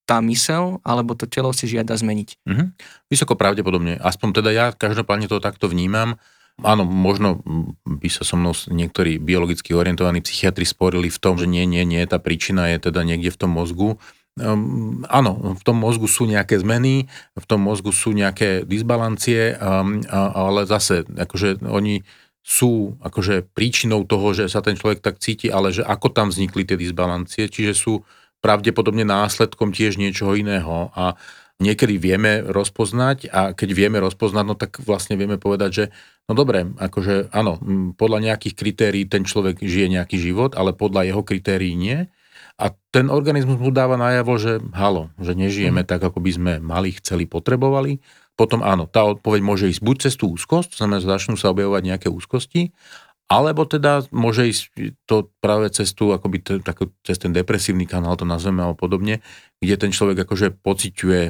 tá mysel alebo to telo si žiada zmeniť.
Mm-hmm. Vysoko pravdepodobne. Aspoň teda ja každopádne to takto vnímam. Áno, možno by sa so mnou niektorí biologicky orientovaní psychiatri sporili v tom, že nie, nie, nie, tá príčina je teda niekde v tom mozgu. Um, áno, v tom mozgu sú nejaké zmeny, v tom mozgu sú nejaké disbalancie, um, ale zase, akože oni sú akože príčinou toho, že sa ten človek tak cíti, ale že ako tam vznikli tie disbalancie, čiže sú pravdepodobne následkom tiež niečoho iného. A niekedy vieme rozpoznať a keď vieme rozpoznať, no tak vlastne vieme povedať, že no dobre, akože áno, podľa nejakých kritérií ten človek žije nejaký život, ale podľa jeho kritérií nie. A ten organizmus mu dáva najavo, že halo, že nežijeme mm. tak, ako by sme mali, chceli, potrebovali. Potom áno, tá odpoveď môže ísť buď cez tú úzkosť, to znamená, že začnú sa objavovať nejaké úzkosti, alebo teda môže ísť to práve cez tú, akoby t- tak, cez ten depresívny kanál, to nazveme alebo podobne, kde ten človek akože pociťuje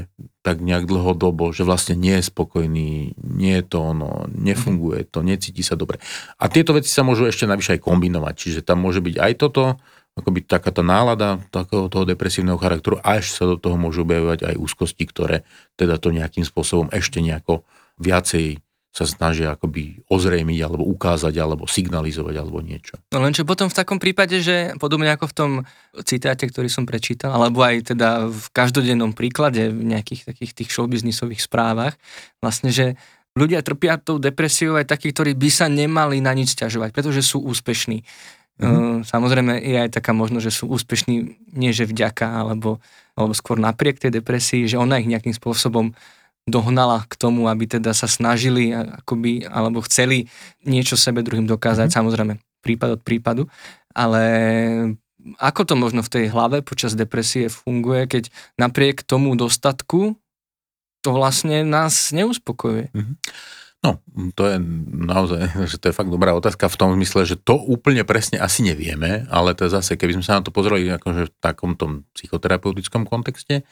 tak nejak dlhodobo, že vlastne nie je spokojný, nie je to ono, nefunguje to, necíti sa dobre. A tieto veci sa môžu ešte navyše aj kombinovať, čiže tam môže byť aj toto, akoby taká tá nálada takého toho depresívneho charakteru, až sa do toho môžu objavovať aj úzkosti, ktoré teda to nejakým spôsobom ešte nejako viacej sa snažia akoby ozrejmiť alebo ukázať alebo signalizovať alebo niečo.
No len čo potom v takom prípade, že podobne ako v tom citáte, ktorý som prečítal, alebo aj teda v každodennom príklade v nejakých takých tých showbiznisových správach, vlastne, že ľudia trpia tou depresiou aj takí, ktorí by sa nemali na nič ťažovať, pretože sú úspešní. Mm-hmm. Samozrejme je aj taká možnosť, že sú úspešní nie že vďaka, alebo, alebo skôr napriek tej depresii, že ona ich nejakým spôsobom dohnala k tomu, aby teda sa snažili akoby, alebo chceli niečo sebe druhým dokázať, mm-hmm. samozrejme prípad od prípadu, ale ako to možno v tej hlave počas depresie funguje, keď napriek tomu dostatku to vlastne nás neuspokojuje? Mm-hmm.
No, to je naozaj, že to je fakt dobrá otázka v tom zmysle, že to úplne presne asi nevieme, ale to zase, keby sme sa na to pozreli akože v takom tom psychoterapeutickom kontexte,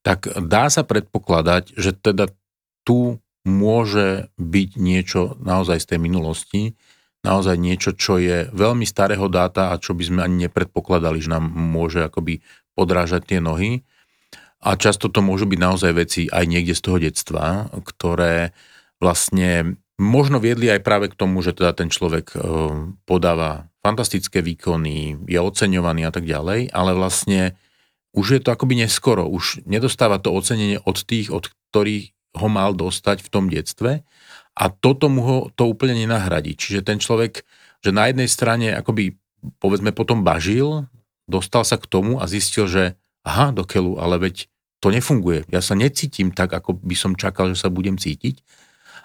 tak dá sa predpokladať, že teda tu môže byť niečo naozaj z tej minulosti, naozaj niečo, čo je veľmi starého dáta a čo by sme ani nepredpokladali, že nám môže akoby podrážať tie nohy. A často to môžu byť naozaj veci aj niekde z toho detstva, ktoré vlastne možno viedli aj práve k tomu, že teda ten človek e, podáva fantastické výkony, je oceňovaný a tak ďalej, ale vlastne už je to akoby neskoro, už nedostáva to ocenenie od tých, od ktorých ho mal dostať v tom detstve a toto mu ho to úplne nenahradí. Čiže ten človek, že na jednej strane akoby povedzme potom bažil, dostal sa k tomu a zistil, že aha, do keľu, ale veď to nefunguje. Ja sa necítim tak, ako by som čakal, že sa budem cítiť.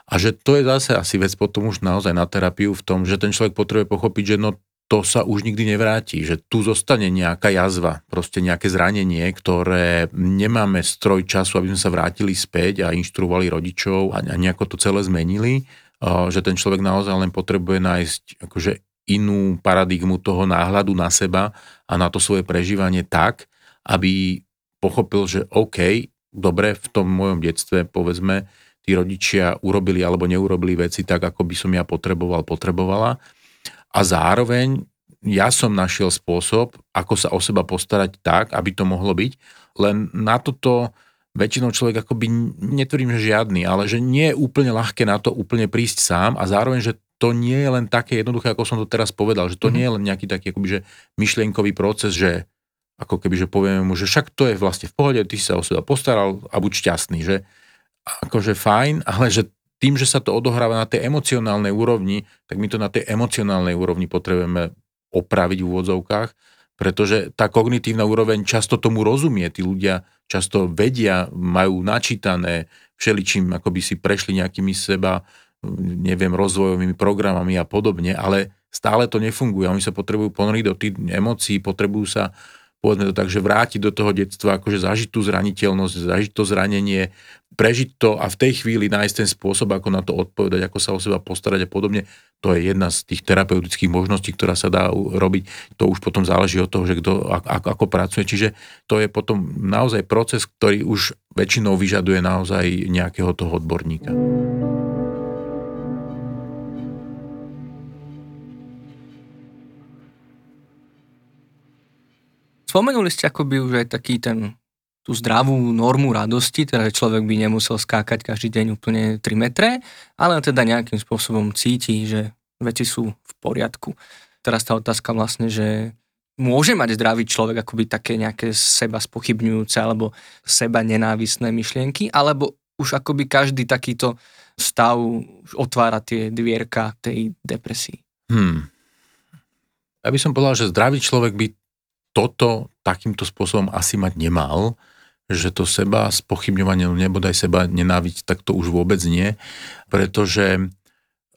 A že to je zase asi vec potom už naozaj na terapiu v tom, že ten človek potrebuje pochopiť, že no to sa už nikdy nevráti, že tu zostane nejaká jazva, proste nejaké zranenie, ktoré nemáme stroj času, aby sme sa vrátili späť a inštruovali rodičov a nejako to celé zmenili, že ten človek naozaj len potrebuje nájsť akože inú paradigmu toho náhľadu na seba a na to svoje prežívanie tak, aby pochopil, že OK, dobre, v tom mojom detstve, povedzme, tí rodičia urobili alebo neurobili veci tak, ako by som ja potreboval, potrebovala. A zároveň ja som našiel spôsob, ako sa o seba postarať tak, aby to mohlo byť. Len na toto väčšinou človek akoby, netvrdím, že žiadny, ale že nie je úplne ľahké na to úplne prísť sám a zároveň, že to nie je len také jednoduché, ako som to teraz povedal, že to mm-hmm. nie je len nejaký taký akoby, že myšlienkový proces, že ako keby, že povieme mu, že však to je vlastne v pohode, ty sa o seba postaral a buď šťastný, že akože fajn, ale že tým, že sa to odohráva na tej emocionálnej úrovni, tak my to na tej emocionálnej úrovni potrebujeme opraviť v úvodzovkách, pretože tá kognitívna úroveň často tomu rozumie, tí ľudia často vedia, majú načítané všeličím, ako by si prešli nejakými seba, neviem, rozvojovými programami a podobne, ale stále to nefunguje. Oni sa potrebujú ponoriť do tých emócií, potrebujú sa povedzme to tak, že vrátiť do toho detstva, akože zažiť tú zraniteľnosť, zažiť to zranenie, prežiť to a v tej chvíli nájsť ten spôsob, ako na to odpovedať, ako sa o seba postarať a podobne. To je jedna z tých terapeutických možností, ktorá sa dá robiť. To už potom záleží od toho, že kto ako, ako pracuje. Čiže to je potom naozaj proces, ktorý už väčšinou vyžaduje naozaj nejakého toho odborníka.
Spomenuli ste akoby už aj taký ten tú zdravú normu radosti, teda že človek by nemusel skákať každý deň úplne 3 metre, ale teda nejakým spôsobom cíti, že veci sú v poriadku. Teraz tá otázka vlastne, že môže mať zdravý človek akoby také nejaké seba spochybňujúce alebo seba nenávisné myšlienky, alebo už akoby každý takýto stav otvára tie dvierka tej depresii. Hmm.
Ja by som povedal, že zdravý človek by toto takýmto spôsobom asi mať nemal, že to seba spochybňovanie, nebodaj seba nenáviť, tak to už vôbec nie, pretože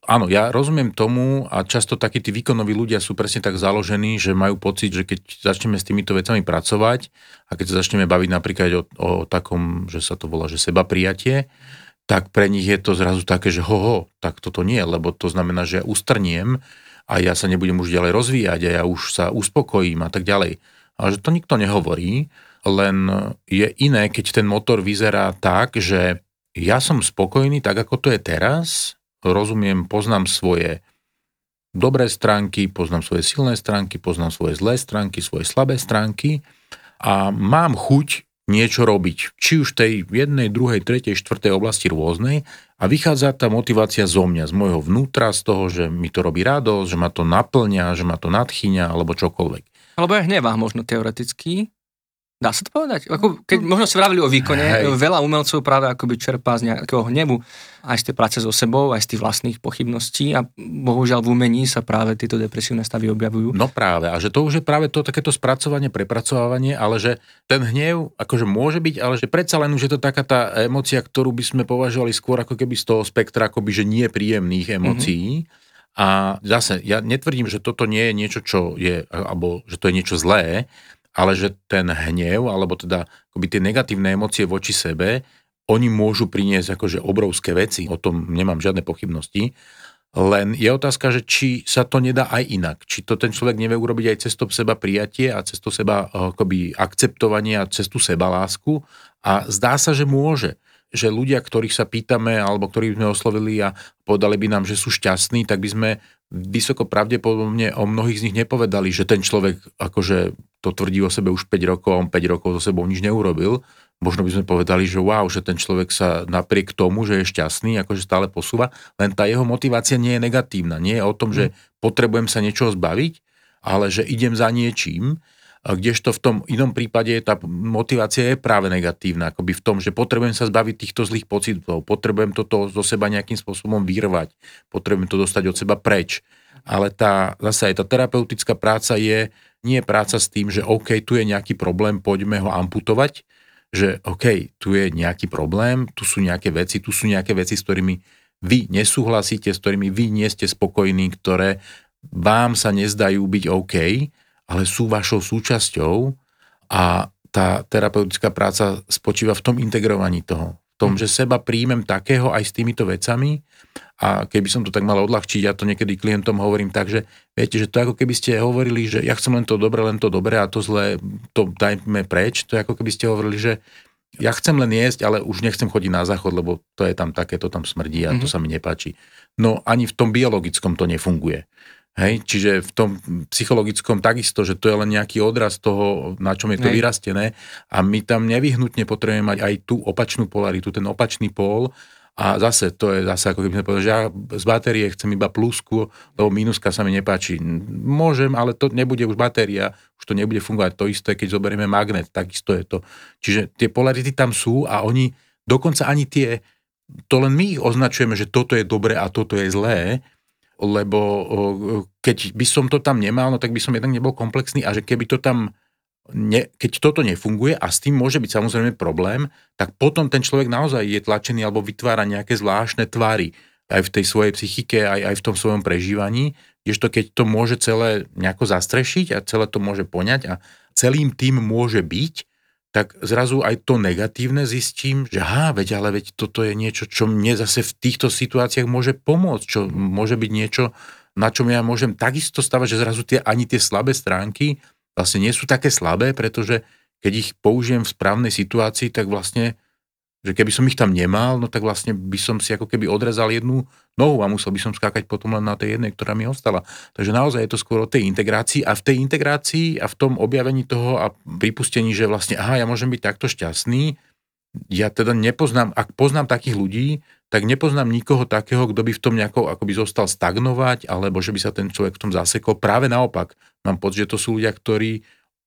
áno, ja rozumiem tomu a často takí tí výkonoví ľudia sú presne tak založení, že majú pocit, že keď začneme s týmito vecami pracovať a keď sa začneme baviť napríklad o, o takom, že sa to volá, že seba prijatie, tak pre nich je to zrazu také, že hoho, tak toto nie, lebo to znamená, že ja ustrniem a ja sa nebudem už ďalej rozvíjať a ja už sa uspokojím a tak ďalej. Ale že to nikto nehovorí, len je iné, keď ten motor vyzerá tak, že ja som spokojný tak, ako to je teraz, rozumiem, poznám svoje dobré stránky, poznám svoje silné stránky, poznám svoje zlé stránky, svoje slabé stránky a mám chuť niečo robiť. Či už tej jednej, druhej, tretej, štvrtej oblasti rôznej a vychádza tá motivácia zo mňa, z môjho vnútra, z toho, že mi to robí radosť, že ma to naplňa, že ma to nadchýňa alebo čokoľvek.
Alebo aj hnevá možno teoreticky, Dá sa to povedať? Ako, keď možno si vravili o výkone, Hej. veľa umelcov práve akoby čerpá z nejakého hnevu, aj z tej práce so sebou, aj z tých vlastných pochybností a bohužiaľ v umení sa práve tieto depresívne stavy objavujú.
No práve, a že to už je práve to takéto spracovanie, prepracovanie, ale že ten hnev akože môže byť, ale že predsa len už je to taká tá emocia, ktorú by sme považovali skôr ako keby z toho spektra akoby, že nie príjemných emócií. Mm-hmm. A zase, ja netvrdím, že toto nie je niečo, čo je, alebo že to je niečo zlé, ale že ten hnev, alebo teda akoby tie negatívne emócie voči sebe, oni môžu priniesť akože obrovské veci, o tom nemám žiadne pochybnosti, len je otázka, že či sa to nedá aj inak. Či to ten človek nevie urobiť aj cestou seba prijatie a cestou seba akoby akceptovanie a cestu seba lásku. A zdá sa, že môže. Že ľudia, ktorých sa pýtame alebo ktorých sme oslovili a povedali by nám, že sú šťastní, tak by sme vysoko pravdepodobne o mnohých z nich nepovedali, že ten človek akože to tvrdí o sebe už 5 rokov a on 5 rokov so sebou nič neurobil možno by sme povedali, že wow, že ten človek sa napriek tomu, že je šťastný, akože stále posúva, len tá jeho motivácia nie je negatívna. Nie je o tom, že mm. potrebujem sa niečoho zbaviť, ale že idem za niečím, kdežto v tom inom prípade tá motivácia je práve negatívna, akoby v tom, že potrebujem sa zbaviť týchto zlých pocitov, potrebujem toto zo seba nejakým spôsobom vyrvať, potrebujem to dostať od seba preč. Ale tá, zase aj tá terapeutická práca je, nie je práca s tým, že OK, tu je nejaký problém, poďme ho amputovať, že OK, tu je nejaký problém, tu sú nejaké veci, tu sú nejaké veci, s ktorými vy nesúhlasíte, s ktorými vy nie ste spokojní, ktoré vám sa nezdajú byť OK, ale sú vašou súčasťou a tá terapeutická práca spočíva v tom integrovaní toho. Tom, hm. že seba príjmem takého aj s týmito vecami a keby som to tak mal odľahčiť, ja to niekedy klientom hovorím tak, že viete, že to ako keby ste hovorili, že ja chcem len to dobre, len to dobre a to zlé to dajme preč. To je ako keby ste hovorili, že ja chcem len jesť, ale už nechcem chodiť na záchod, lebo to je tam také, to tam smrdí a mm-hmm. to mhm. sa mi nepáči. No ani v tom biologickom to nefunguje. Hej, čiže v tom psychologickom takisto, že to je len nejaký odraz toho, na čom je to Hej. vyrastené a my tam nevyhnutne potrebujeme mať aj tú opačnú polaritu, ten opačný pól a zase, to je zase ako keby sme povedali, že ja z batérie chcem iba plusku, lebo mínuska sa mi nepáči. Môžem, ale to nebude už batéria, už to nebude fungovať. To isté, keď zoberieme magnet, takisto je to. Čiže tie polarity tam sú a oni dokonca ani tie, to len my ich označujeme, že toto je dobré a toto je zlé, lebo keď by som to tam nemal, no tak by som jednak nebol komplexný a že keby to tam ne, keď toto nefunguje a s tým môže byť samozrejme problém, tak potom ten človek naozaj je tlačený alebo vytvára nejaké zvláštne tvary aj v tej svojej psychike, aj, aj v tom svojom prežívaní, kdežto keď to môže celé nejako zastrešiť a celé to môže poňať a celým tým môže byť, tak zrazu aj to negatívne zistím, že ha, veď, ale veď toto je niečo, čo mne zase v týchto situáciách môže pomôcť, čo môže byť niečo, na čom ja môžem takisto stavať, že zrazu tie, ani tie slabé stránky vlastne nie sú také slabé, pretože keď ich použijem v správnej situácii, tak vlastne, že keby som ich tam nemal, no tak vlastne by som si ako keby odrezal jednu nohu a musel by som skákať potom len na tej jednej, ktorá mi ostala. Takže naozaj je to skôr o tej integrácii a v tej integrácii a v tom objavení toho a pripustení, že vlastne aha, ja môžem byť takto šťastný, ja teda nepoznám, ak poznám takých ľudí, tak nepoznám nikoho takého, kto by v tom nejako akoby zostal stagnovať, alebo že by sa ten človek v tom zasekol. Práve naopak, mám pocit, že to sú ľudia, ktorí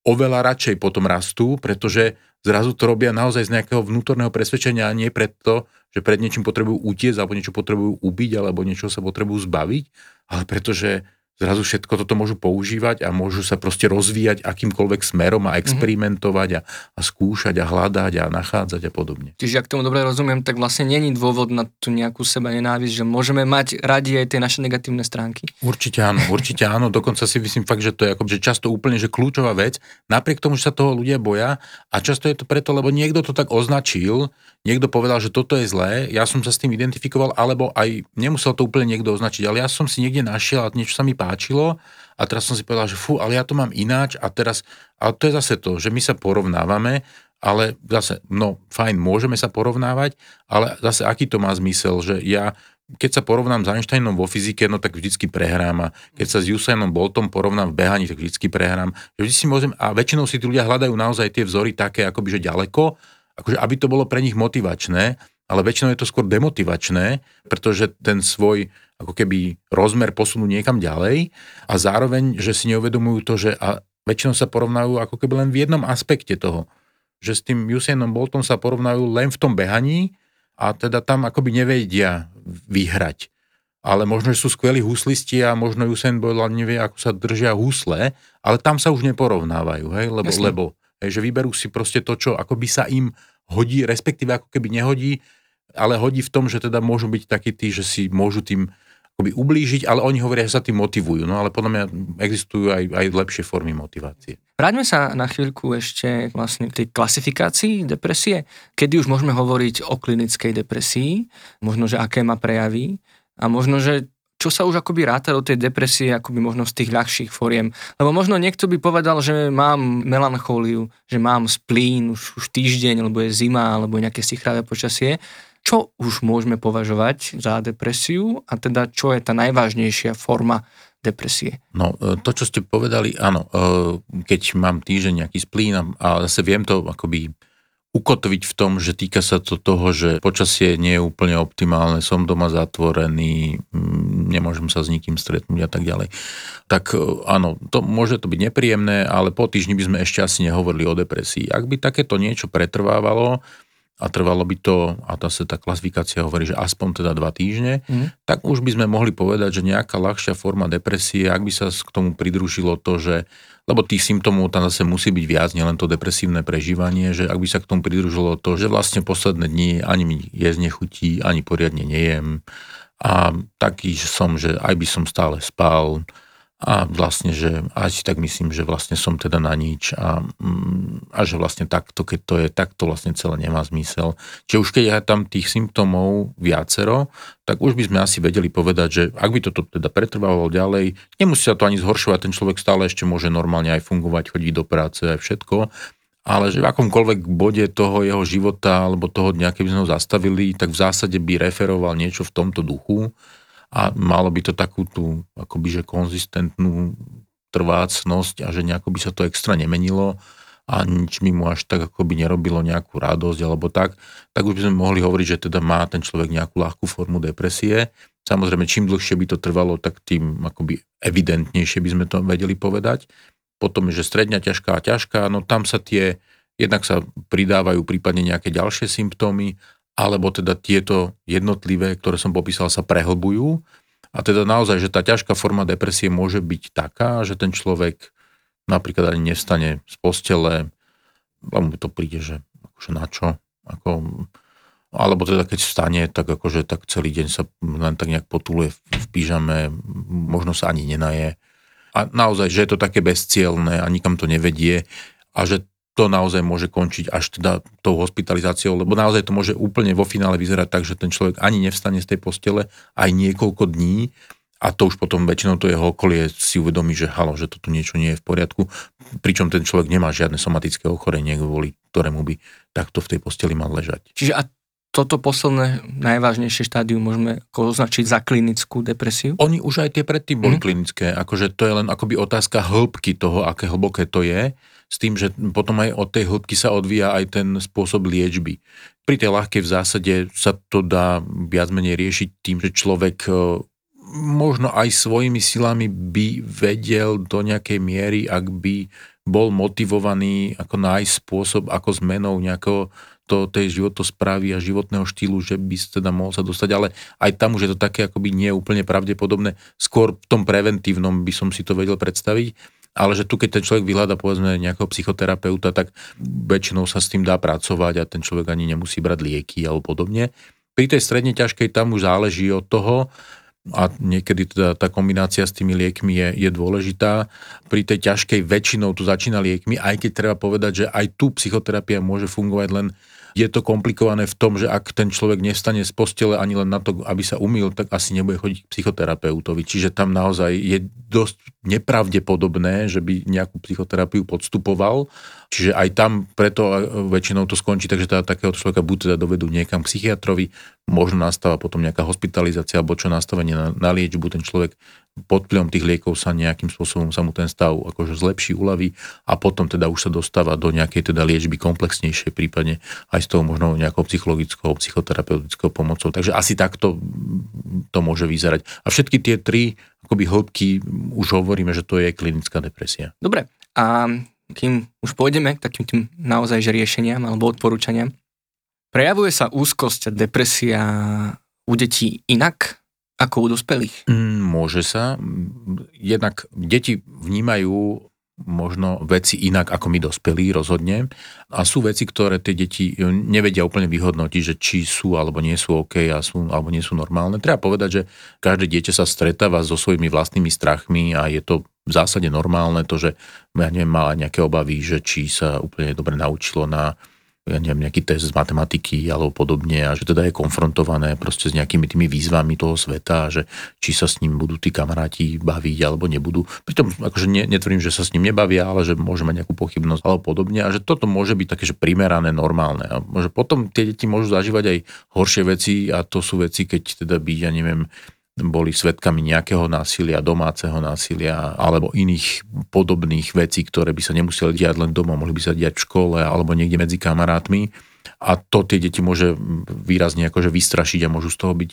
oveľa radšej potom rastú, pretože zrazu to robia naozaj z nejakého vnútorného presvedčenia a nie preto, že pred niečím potrebujú utiecť, alebo niečo potrebujú ubiť, alebo niečo sa potrebujú zbaviť, ale pretože zrazu všetko toto môžu používať a môžu sa proste rozvíjať akýmkoľvek smerom a mhm. experimentovať a, a skúšať a hľadať a nachádzať a podobne.
Čiže ak tomu dobre rozumiem, tak vlastne není dôvod na tú nejakú seba nenávisť, že môžeme mať radi aj tie naše negatívne stránky.
Určite áno, určite áno. Dokonca si myslím fakt, že to je ako, že často úplne že kľúčová vec, napriek tomu, že sa toho ľudia boja a často je to preto, lebo niekto to tak označil, niekto povedal, že toto je zlé, ja som sa s tým identifikoval, alebo aj nemusel to úplne niekto označiť, ale ja som si niekde našiel a niečo sa mi páči páčilo a teraz som si povedal, že fú, ale ja to mám ináč a teraz, a to je zase to, že my sa porovnávame, ale zase, no fajn, môžeme sa porovnávať, ale zase aký to má zmysel, že ja keď sa porovnám s Einsteinom vo fyzike, no tak vždycky prehrám a keď sa s Usainom Boltom porovnám v behaní, tak vždycky prehrám. Vždy si môžem, a väčšinou si tí ľudia hľadajú naozaj tie vzory také akoby, že ďaleko, akože aby to bolo pre nich motivačné, ale väčšinou je to skôr demotivačné, pretože ten svoj ako keby rozmer posunú niekam ďalej a zároveň, že si neuvedomujú to, že a väčšinou sa porovnajú ako keby len v jednom aspekte toho. Že s tým Usainom Boltom sa porovnajú len v tom behaní a teda tam akoby nevedia vyhrať. Ale možno, že sú skvelí huslisti a možno Usain Bolt nevie, ako sa držia husle, ale tam sa už neporovnávajú, hej? lebo, lebo hej, že vyberú si proste to, čo akoby sa im hodí, respektíve ako keby nehodí, ale hodí v tom, že teda môžu byť takí tí, že si môžu tým akoby ublížiť, ale oni hovoria, že sa tým motivujú. No ale podľa mňa existujú aj, aj lepšie formy motivácie.
Vráťme sa na chvíľku ešte vlastne k tej klasifikácii depresie. Kedy už môžeme hovoriť o klinickej depresii, možno, že aké má prejavy a možno, že čo sa už akoby ráta do tej depresie, akoby možno z tých ľahších foriem. Lebo možno niekto by povedal, že mám melanchóliu, že mám splín už, už týždeň, lebo je zima, alebo nejaké sichravé počasie. Čo už môžeme považovať za depresiu a teda čo je tá najvážnejšia forma depresie?
No, e, to, čo ste povedali, áno, e, keď mám týždeň nejaký splín a zase viem to akoby ukotviť v tom, že týka sa to toho, že počasie nie je úplne optimálne, som doma zatvorený, mm, nemôžem sa s nikým stretnúť a tak ďalej. Tak e, áno, to môže to byť nepríjemné, ale po týždni by sme ešte asi nehovorili o depresii. Ak by takéto niečo pretrvávalo, a trvalo by to, a tá sa tá klasifikácia hovorí, že aspoň teda dva týždne, mm. tak už by sme mohli povedať, že nejaká ľahšia forma depresie, ak by sa k tomu pridružilo to, že lebo tých symptómov tam zase musí byť viac, nielen to depresívne prežívanie, že ak by sa k tomu pridružilo to, že vlastne posledné dni ani mi jesť nechutí, ani poriadne nejem a taký som, že aj by som stále spal, a vlastne, že aj si tak myslím, že vlastne som teda na nič a, mm, a že vlastne takto, keď to je, tak to vlastne celé nemá zmysel. Čiže už keď je tam tých symptómov viacero, tak už by sme asi vedeli povedať, že ak by toto teda pretrvávalo ďalej, nemusí sa to ani zhoršovať, ten človek stále ešte môže normálne aj fungovať, chodiť do práce, aj všetko, ale že v akomkoľvek bode toho jeho života alebo toho dňa, keby sme ho zastavili, tak v zásade by referoval niečo v tomto duchu a malo by to takú tú akoby, že konzistentnú trvácnosť a že nejako by sa to extra nemenilo a nič mi mu až tak ako by nerobilo nejakú radosť alebo tak, tak už by sme mohli hovoriť, že teda má ten človek nejakú ľahkú formu depresie. Samozrejme, čím dlhšie by to trvalo, tak tým akoby evidentnejšie by sme to vedeli povedať. Potom je, že stredňa ťažká a ťažká, no tam sa tie, jednak sa pridávajú prípadne nejaké ďalšie symptómy alebo teda tieto jednotlivé, ktoré som popísal, sa prehlbujú. A teda naozaj, že tá ťažká forma depresie môže byť taká, že ten človek napríklad ani nevstane z postele, lebo mu to príde, že akože na čo, ako, alebo teda keď vstane, tak akože tak celý deň sa len tak nejak potuluje v, v pyžame, možno sa ani nenaje. A naozaj, že je to také bezcielné a nikam to nevedie a že to naozaj môže končiť až teda tou hospitalizáciou, lebo naozaj to môže úplne vo finále vyzerať tak, že ten človek ani nevstane z tej postele aj niekoľko dní a to už potom väčšinou to jeho okolie si uvedomí, že halo, že toto niečo nie je v poriadku, pričom ten človek nemá žiadne somatické ochorenie, kvôli ktorému by takto v tej posteli mal ležať.
Čiže a toto posledné najvážnejšie štádium môžeme označiť za klinickú depresiu?
Oni už aj tie predtým boli mm. klinické, akože to je len akoby otázka hĺbky toho, aké hlboké to je s tým, že potom aj od tej hĺbky sa odvíja aj ten spôsob liečby. Pri tej ľahkej v zásade sa to dá viac menej riešiť tým, že človek e, možno aj svojimi silami by vedel do nejakej miery, ak by bol motivovaný ako nájsť spôsob, ako zmenou nejakého to, tej životosprávy a životného štýlu, že by teda mohol sa dostať, ale aj tam už je to také akoby nie úplne pravdepodobné. Skôr v tom preventívnom by som si to vedel predstaviť ale že tu keď ten človek vyhľada povedzme nejakého psychoterapeuta, tak väčšinou sa s tým dá pracovať a ten človek ani nemusí brať lieky alebo podobne. Pri tej stredne ťažkej tam už záleží od toho, a niekedy teda tá kombinácia s tými liekmi je, je dôležitá. Pri tej ťažkej väčšinou tu začína liekmi, aj keď treba povedať, že aj tu psychoterapia môže fungovať len je to komplikované v tom, že ak ten človek nestane z postele ani len na to, aby sa umýl, tak asi nebude chodiť k psychoterapeutovi. Čiže tam naozaj je dosť nepravdepodobné, že by nejakú psychoterapiu podstupoval. Čiže aj tam preto väčšinou to skončí, takže teda takého človeka buď teda dovedú niekam k psychiatrovi, možno nastáva potom nejaká hospitalizácia alebo čo nastavenie na, na liečbu, ten človek pod vplyvom tých liekov sa nejakým spôsobom sa mu ten stav akože zlepší, uľaví a potom teda už sa dostáva do nejakej teda liečby komplexnejšie, prípadne aj z toho možno nejakou psychologickou, psychoterapeutickou pomocou. Takže asi takto to môže vyzerať. A všetky tie tri akoby hĺbky už hovoríme, že to je klinická depresia.
Dobre, a kým už pôjdeme k takým tým naozaj že riešeniam alebo odporúčaniam, prejavuje sa úzkosť a depresia u detí inak ako u dospelých?
Mm, môže sa. Jednak deti vnímajú možno veci inak ako my dospelí rozhodne a sú veci, ktoré tie deti nevedia úplne vyhodnotiť, že či sú alebo nie sú OK a sú, alebo nie sú normálne. Treba povedať, že každé dieťa sa stretáva so svojimi vlastnými strachmi a je to v zásade normálne to, že ja neviem, má nejaké obavy, že či sa úplne dobre naučilo na ja neviem, nejaký test z matematiky alebo podobne a že teda je konfrontované proste s nejakými tými výzvami toho sveta a že či sa s ním budú tí kamaráti baviť alebo nebudú. Pritom akože ne, netvrdím, že sa s ním nebavia, ale že môže mať nejakú pochybnosť alebo podobne a že toto môže byť také, že primerané, normálne. A že potom tie deti môžu zažívať aj horšie veci a to sú veci, keď teda by, ja neviem, boli svetkami nejakého násilia, domáceho násilia alebo iných podobných vecí, ktoré by sa nemuseli diať len doma, mohli by sa diať v škole alebo niekde medzi kamarátmi. A to tie deti môže výrazne akože vystrašiť a môžu z toho byť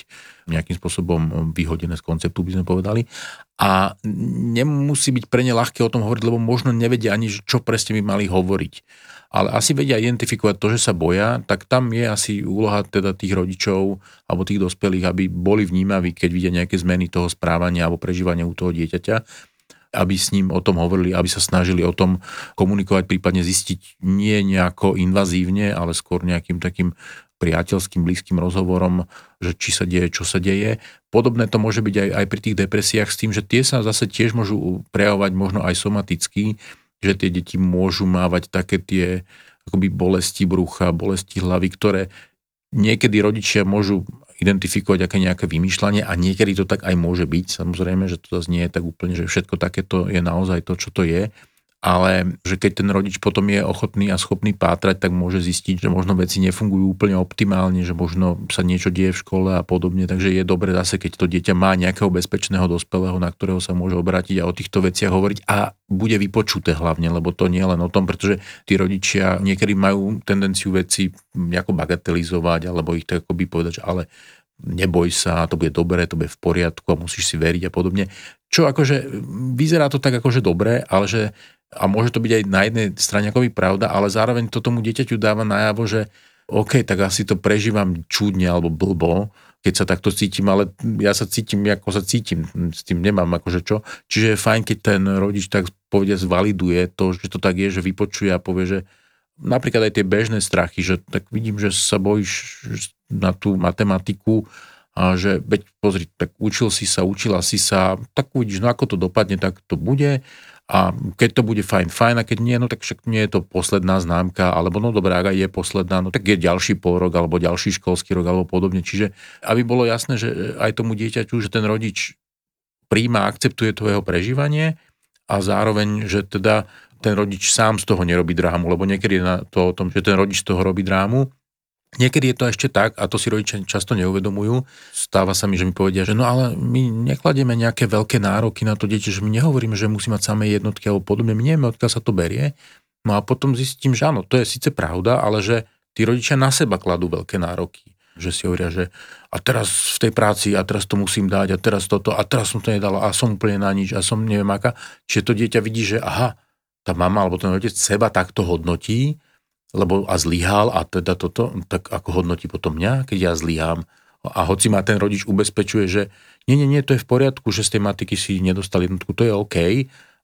nejakým spôsobom vyhodené z konceptu, by sme povedali. A nemusí byť pre ne ľahké o tom hovoriť, lebo možno nevedia ani, čo presne by mali hovoriť ale asi vedia identifikovať to, že sa boja, tak tam je asi úloha teda tých rodičov alebo tých dospelých, aby boli vnímaví, keď vidia nejaké zmeny toho správania alebo prežívania u toho dieťaťa, aby s ním o tom hovorili, aby sa snažili o tom komunikovať, prípadne zistiť nie nejako invazívne, ale skôr nejakým takým priateľským, blízkym rozhovorom, že či sa deje, čo sa deje. Podobné to môže byť aj, aj pri tých depresiách s tým, že tie sa zase tiež môžu prejavovať možno aj somaticky, že tie deti môžu mávať také tie akoby bolesti brucha, bolesti hlavy, ktoré niekedy rodičia môžu identifikovať aké nejaké vymýšľanie a niekedy to tak aj môže byť. Samozrejme, že to zase nie je tak úplne, že všetko takéto je naozaj to, čo to je ale že keď ten rodič potom je ochotný a schopný pátrať, tak môže zistiť, že možno veci nefungujú úplne optimálne, že možno sa niečo deje v škole a podobne. Takže je dobre zase, keď to dieťa má nejakého bezpečného dospelého, na ktorého sa môže obrátiť a o týchto veciach hovoriť a bude vypočuté hlavne, lebo to nie len o tom, pretože tí rodičia niekedy majú tendenciu veci nejako bagatelizovať alebo ich tak akoby povedať, že ale neboj sa, to bude dobré, to bude v poriadku a musíš si veriť a podobne. Čo akože vyzerá to tak akože dobre, ale že a môže to byť aj na jednej strane akoby pravda, ale zároveň to tomu dieťaťu dáva najavo, že OK, tak asi to prežívam čudne alebo blbo, keď sa takto cítim, ale ja sa cítim, ako sa cítim, s tým nemám akože čo. Čiže je fajn, keď ten rodič tak povede zvaliduje to, že to tak je, že vypočuje a povie, že napríklad aj tie bežné strachy, že tak vidím, že sa bojíš na tú matematiku a že veď pozri, tak učil si sa, učila si sa, tak uvidíš, no ako to dopadne, tak to bude a keď to bude fajn, fajn, a keď nie, no tak však nie je to posledná známka, alebo no dobré, ak je posledná, no tak je ďalší pôrok, alebo ďalší školský rok, alebo podobne. Čiže aby bolo jasné, že aj tomu dieťaťu, že ten rodič príjma, akceptuje to jeho prežívanie a zároveň, že teda ten rodič sám z toho nerobí drámu, lebo niekedy je na to o tom, že ten rodič z toho robí drámu Niekedy je to ešte tak, a to si rodičia často neuvedomujú, stáva sa mi, že mi povedia, že no ale my nekladieme nejaké veľké nároky na to dieťa, že my nehovoríme, že musí mať samé jednotky alebo podobne, my nevieme, odkiaľ sa to berie. No a potom zistím, že áno, to je síce pravda, ale že tí rodičia na seba kladú veľké nároky. Že si hovoria, že a teraz v tej práci, a teraz to musím dať, a teraz toto, a teraz som to nedal, a som úplne na nič, a som neviem aká. Čiže to dieťa vidí, že aha, tá mama alebo ten otec seba takto hodnotí, lebo a zlyhal a teda toto, tak ako hodnotí potom mňa, keď ja zlyhám. A hoci ma ten rodič ubezpečuje, že nie, nie, nie, to je v poriadku, že z tej matiky si nedostal jednotku, to je OK,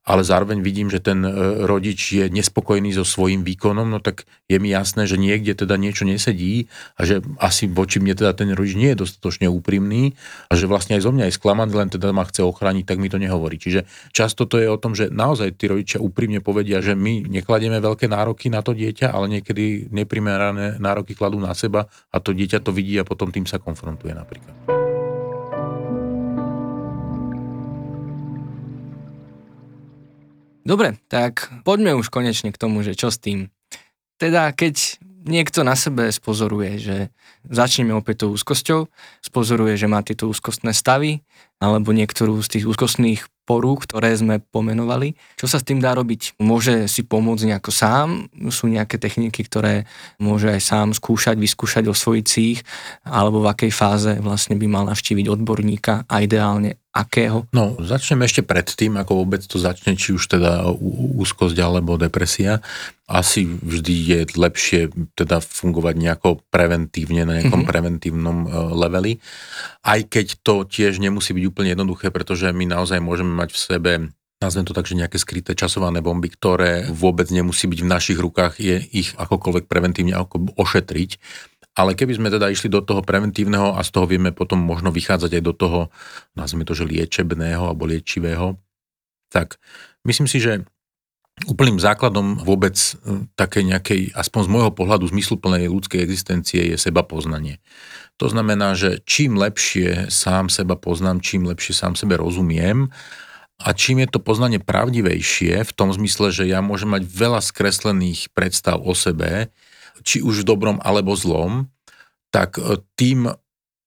ale zároveň vidím, že ten e, rodič je nespokojný so svojím výkonom, no tak je mi jasné, že niekde teda niečo nesedí a že asi voči mne teda ten rodič nie je dostatočne úprimný a že vlastne aj zo mňa je sklamaný, len teda ma chce ochrániť, tak mi to nehovorí. Čiže často to je o tom, že naozaj tí rodičia úprimne povedia, že my nekladieme veľké nároky na to dieťa, ale niekedy neprimerané nároky kladú na seba a to dieťa to vidí a potom tým sa konfrontuje napríklad.
Dobre, tak poďme už konečne k tomu, že čo s tým. Teda keď niekto na sebe spozoruje, že začneme opäť tou úzkosťou, spozoruje, že má tieto úzkostné stavy, alebo niektorú z tých úzkostných porúk, ktoré sme pomenovali. Čo sa s tým dá robiť? Môže si pomôcť nejako sám? Sú nejaké techniky, ktoré môže aj sám skúšať, vyskúšať, osvojiť si? Alebo v akej fáze vlastne by mal navštíviť odborníka a ideálne akého?
No, začneme ešte pred tým, ako vôbec to začne, či už teda úzkosť alebo depresia. Asi vždy je lepšie teda fungovať nejako preventívne, na nejakom mm-hmm. preventívnom e, leveli. Aj keď to tiež nemusí byť úplne jednoduché, pretože my naozaj môžeme mať v sebe nazvem to tak, že nejaké skryté časované bomby, ktoré vôbec nemusí byť v našich rukách, je ich akokoľvek preventívne ako ošetriť. Ale keby sme teda išli do toho preventívneho a z toho vieme potom možno vychádzať aj do toho, nazvime to, že liečebného alebo liečivého, tak myslím si, že úplným základom vôbec e, také nejakej, aspoň z môjho pohľadu, zmysluplnej ľudskej existencie je seba poznanie. To znamená, že čím lepšie sám seba poznám, čím lepšie sám sebe rozumiem a čím je to poznanie pravdivejšie, v tom zmysle, že ja môžem mať veľa skreslených predstav o sebe, či už v dobrom alebo zlom, tak e, tým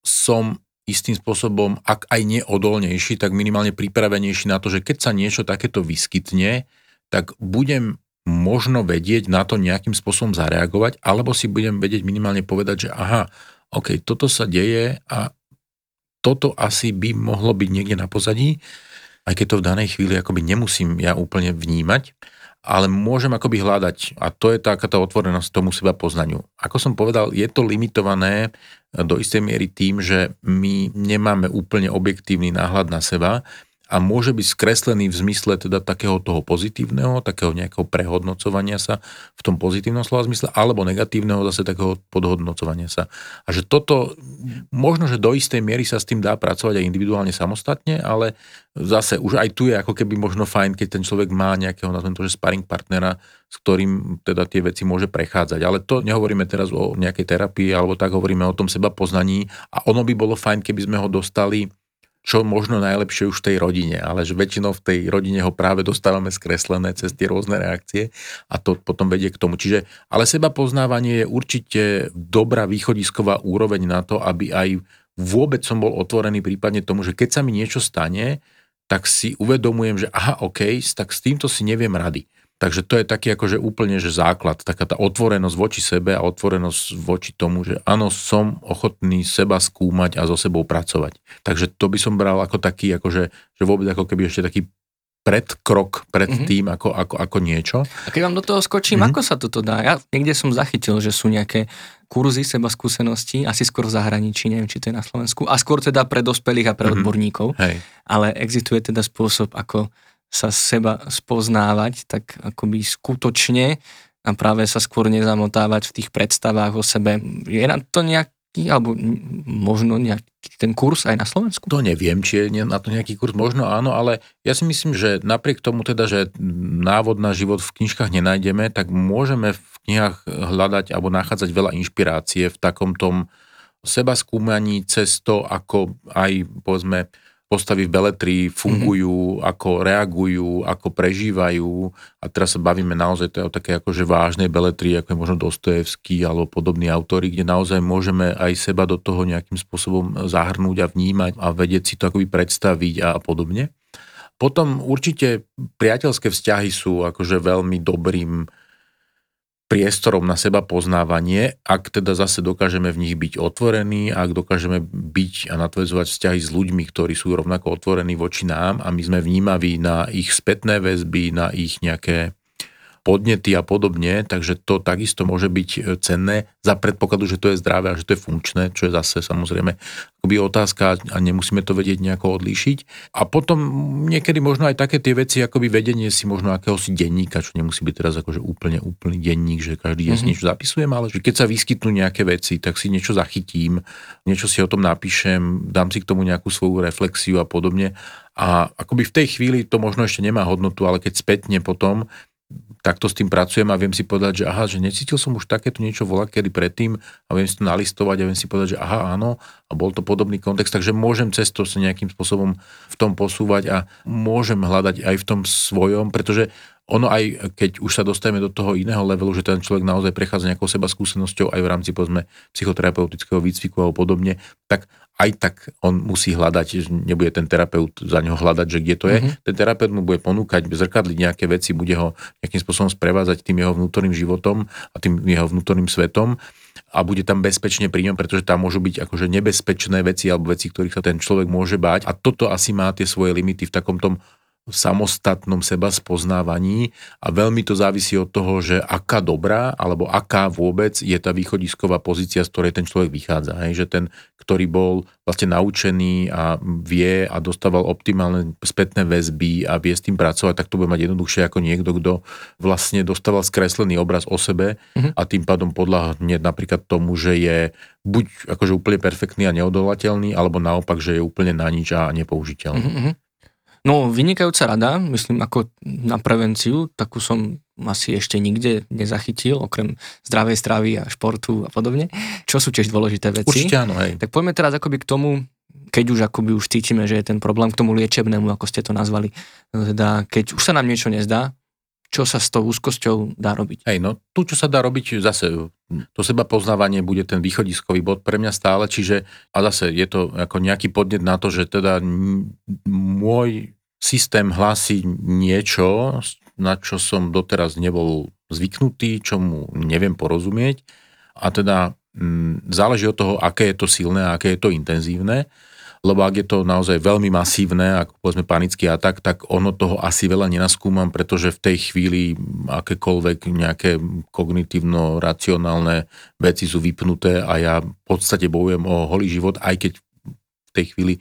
som istým spôsobom, ak aj neodolnejší, tak minimálne pripravenejší na to, že keď sa niečo takéto vyskytne, tak budem možno vedieť na to nejakým spôsobom zareagovať, alebo si budem vedieť minimálne povedať, že aha, OK, toto sa deje a toto asi by mohlo byť niekde na pozadí aj keď to v danej chvíli akoby nemusím ja úplne vnímať, ale môžem akoby hľadať a to je taká tá otvorenosť tomu seba poznaniu. Ako som povedal, je to limitované do istej miery tým, že my nemáme úplne objektívny náhľad na seba a môže byť skreslený v zmysle teda takého toho pozitívneho, takého nejakého prehodnocovania sa v tom pozitívnom slova zmysle, alebo negatívneho zase takého podhodnocovania sa. A že toto, možno, že do istej miery sa s tým dá pracovať aj individuálne samostatne, ale zase už aj tu je ako keby možno fajn, keď ten človek má nejakého, nazvem to, že sparring partnera, s ktorým teda tie veci môže prechádzať. Ale to nehovoríme teraz o nejakej terapii, alebo tak hovoríme o tom seba poznaní a ono by bolo fajn, keby sme ho dostali čo možno najlepšie už v tej rodine, ale že väčšinou v tej rodine ho práve dostávame skreslené cez tie rôzne reakcie a to potom vedie k tomu. Čiže, ale seba poznávanie je určite dobrá východisková úroveň na to, aby aj vôbec som bol otvorený prípadne tomu, že keď sa mi niečo stane, tak si uvedomujem, že aha, OK, tak s týmto si neviem rady. Takže to je taký akože úplne že základ, taká tá otvorenosť voči sebe a otvorenosť voči tomu, že áno, som ochotný seba skúmať a so sebou pracovať. Takže to by som bral ako taký, akože, že vôbec ako keby ešte taký predkrok pred mm-hmm. tým ako, ako, ako niečo.
A keď vám do toho skočím, mm-hmm. ako sa toto dá? Ja niekde som zachytil, že sú nejaké kurzy seba skúseností, asi skôr v zahraničí, neviem, či to je na Slovensku, a skôr teda pre dospelých a pre mm-hmm. odborníkov. Hej. Ale existuje teda spôsob, ako sa seba spoznávať, tak akoby skutočne a práve sa skôr nezamotávať v tých predstavách o sebe. Je na to nejaký, alebo možno nejaký ten kurz aj na Slovensku?
To neviem, či je na to nejaký kurz, možno áno, ale ja si myslím, že napriek tomu teda, že návod na život v knižkách nenájdeme, tak môžeme v knihách hľadať alebo nachádzať veľa inšpirácie v takom tom seba skúmaní cez to, ako aj povedzme postavy v beletrii fungujú, mm-hmm. ako reagujú, ako prežívajú. A teraz sa bavíme naozaj o také akože vážnej beletrii, ako je možno Dostojevský alebo podobní autory, kde naozaj môžeme aj seba do toho nejakým spôsobom zahrnúť a vnímať a vedieť si to akoby predstaviť a podobne. Potom určite priateľské vzťahy sú akože veľmi dobrým priestorom na seba poznávanie, ak teda zase dokážeme v nich byť otvorení, ak dokážeme byť a nadväzovať vzťahy s ľuďmi, ktorí sú rovnako otvorení voči nám a my sme vnímaví na ich spätné väzby, na ich nejaké podnety a podobne, takže to takisto môže byť e, cenné za predpokladu, že to je zdravé a že to je funkčné, čo je zase samozrejme akoby otázka a nemusíme to vedieť nejako odlíšiť. A potom niekedy možno aj také tie veci, akoby vedenie si možno akéhosi denníka, čo nemusí byť teraz akože úplne úplný denník, že každý deň mm-hmm. si niečo zapisujem, ale že keď sa vyskytnú nejaké veci, tak si niečo zachytím, niečo si o tom napíšem, dám si k tomu nejakú svoju reflexiu a podobne. A akoby v tej chvíli to možno ešte nemá hodnotu, ale keď spätne potom takto s tým pracujem a viem si povedať, že aha, že necítil som už takéto niečo volať kedy predtým a viem si to nalistovať a viem si povedať, že aha, áno a bol to podobný kontext, takže môžem cez to sa nejakým spôsobom v tom posúvať a môžem hľadať aj v tom svojom, pretože ono aj, keď už sa dostaneme do toho iného levelu, že ten človek naozaj prechádza nejakou seba skúsenosťou aj v rámci povedzme psychoterapeutického výcviku alebo podobne, tak aj tak on musí hľadať, že nebude ten terapeut za neho hľadať, že kde to je. Mm-hmm. Ten terapeut mu bude ponúkať, zrkadliť nejaké veci, bude ho nejakým spôsobom sprevázať tým jeho vnútorným životom a tým jeho vnútorným svetom a bude tam bezpečne pri ňom, pretože tam môžu byť akože nebezpečné veci alebo veci, ktorých sa ten človek môže báť. A toto asi má tie svoje limity v takom tom samostatnom seba spoznávaní a veľmi to závisí od toho, že aká dobrá alebo aká vôbec je tá východisková pozícia, z ktorej ten človek vychádza. Hej? Že ten, ktorý bol vlastne naučený a vie a dostával optimálne spätné väzby a vie s tým pracovať, tak to bude mať jednoduchšie ako niekto, kto vlastne dostával skreslený obraz o sebe mm-hmm. a tým pádom podľahne napríklad tomu, že je buď akože úplne perfektný a neodolateľný, alebo naopak, že je úplne na nič a nepoužiteľný. Mm-hmm.
No, vynikajúca rada, myslím, ako na prevenciu, takú som asi ešte nikde nezachytil, okrem zdravej stravy a športu a podobne, čo sú tiež dôležité veci.
Určite áno, hej.
Tak poďme teraz akoby k tomu, keď už akoby už cítime, že je ten problém k tomu liečebnému, ako ste to nazvali. Teda, keď už sa nám niečo nezdá, čo sa s tou úzkosťou dá robiť?
Hej, no tu, čo sa dá robiť, zase to seba poznávanie bude ten východiskový bod pre mňa stále, čiže a zase je to ako nejaký podnet na to, že teda môj systém hlási niečo, na čo som doteraz nebol zvyknutý, čomu neviem porozumieť. A teda m, záleží od toho, aké je to silné a aké je to intenzívne lebo ak je to naozaj veľmi masívne, ako povedzme panický atak, tak ono toho asi veľa nenaskúmam, pretože v tej chvíli akékoľvek nejaké kognitívno-racionálne veci sú vypnuté a ja v podstate bojujem o holý život, aj keď v tej chvíli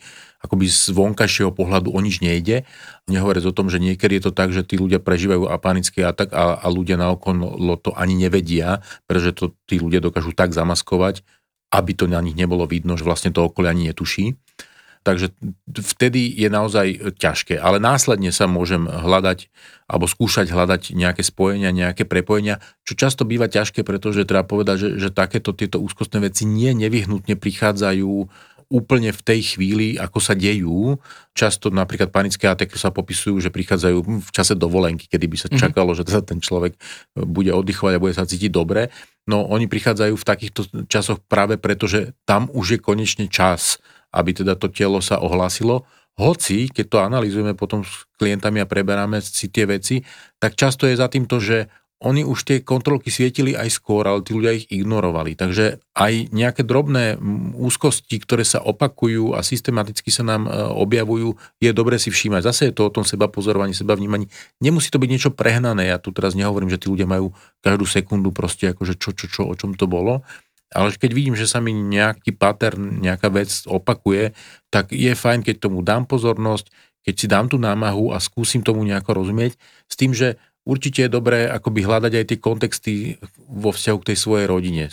akoby z vonkajšieho pohľadu o nič nejde. Nehovoriac o tom, že niekedy je to tak, že tí ľudia prežívajú apanický atak a, a ľudia naokolo to ani nevedia, pretože to tí ľudia dokážu tak zamaskovať, aby to na nich nebolo vidno, že vlastne to okolie ani netuší. Takže vtedy je naozaj ťažké. Ale následne sa môžem hľadať alebo skúšať hľadať nejaké spojenia, nejaké prepojenia, čo často býva ťažké, pretože treba povedať, že, že takéto tieto úzkostné veci nie nevyhnutne prichádzajú úplne v tej chvíli, ako sa dejú. Často napríklad panické ataky sa popisujú, že prichádzajú v čase dovolenky, kedy by sa mhm. čakalo, mm-hmm. že ten človek bude oddychovať a bude sa cítiť dobre. No oni prichádzajú v takýchto časoch práve preto, že tam už je konečne čas aby teda to telo sa ohlásilo. Hoci, keď to analizujeme potom s klientami a preberáme si tie veci, tak často je za tým to, že oni už tie kontrolky svietili aj skôr, ale tí ľudia ich ignorovali. Takže aj nejaké drobné úzkosti, ktoré sa opakujú a systematicky sa nám e, objavujú, je dobre si všímať. Zase je to o tom seba pozorovaní, seba vnímaní. Nemusí to byť niečo prehnané. Ja tu teraz nehovorím, že tí ľudia majú každú sekundu proste akože čo, čo, čo, o čom to bolo, ale keď vidím, že sa mi nejaký pattern, nejaká vec opakuje, tak je fajn, keď tomu dám pozornosť, keď si dám tú námahu a skúsim tomu nejako rozumieť, s tým, že určite je dobré akoby hľadať aj tie kontexty vo vzťahu k tej svojej rodine,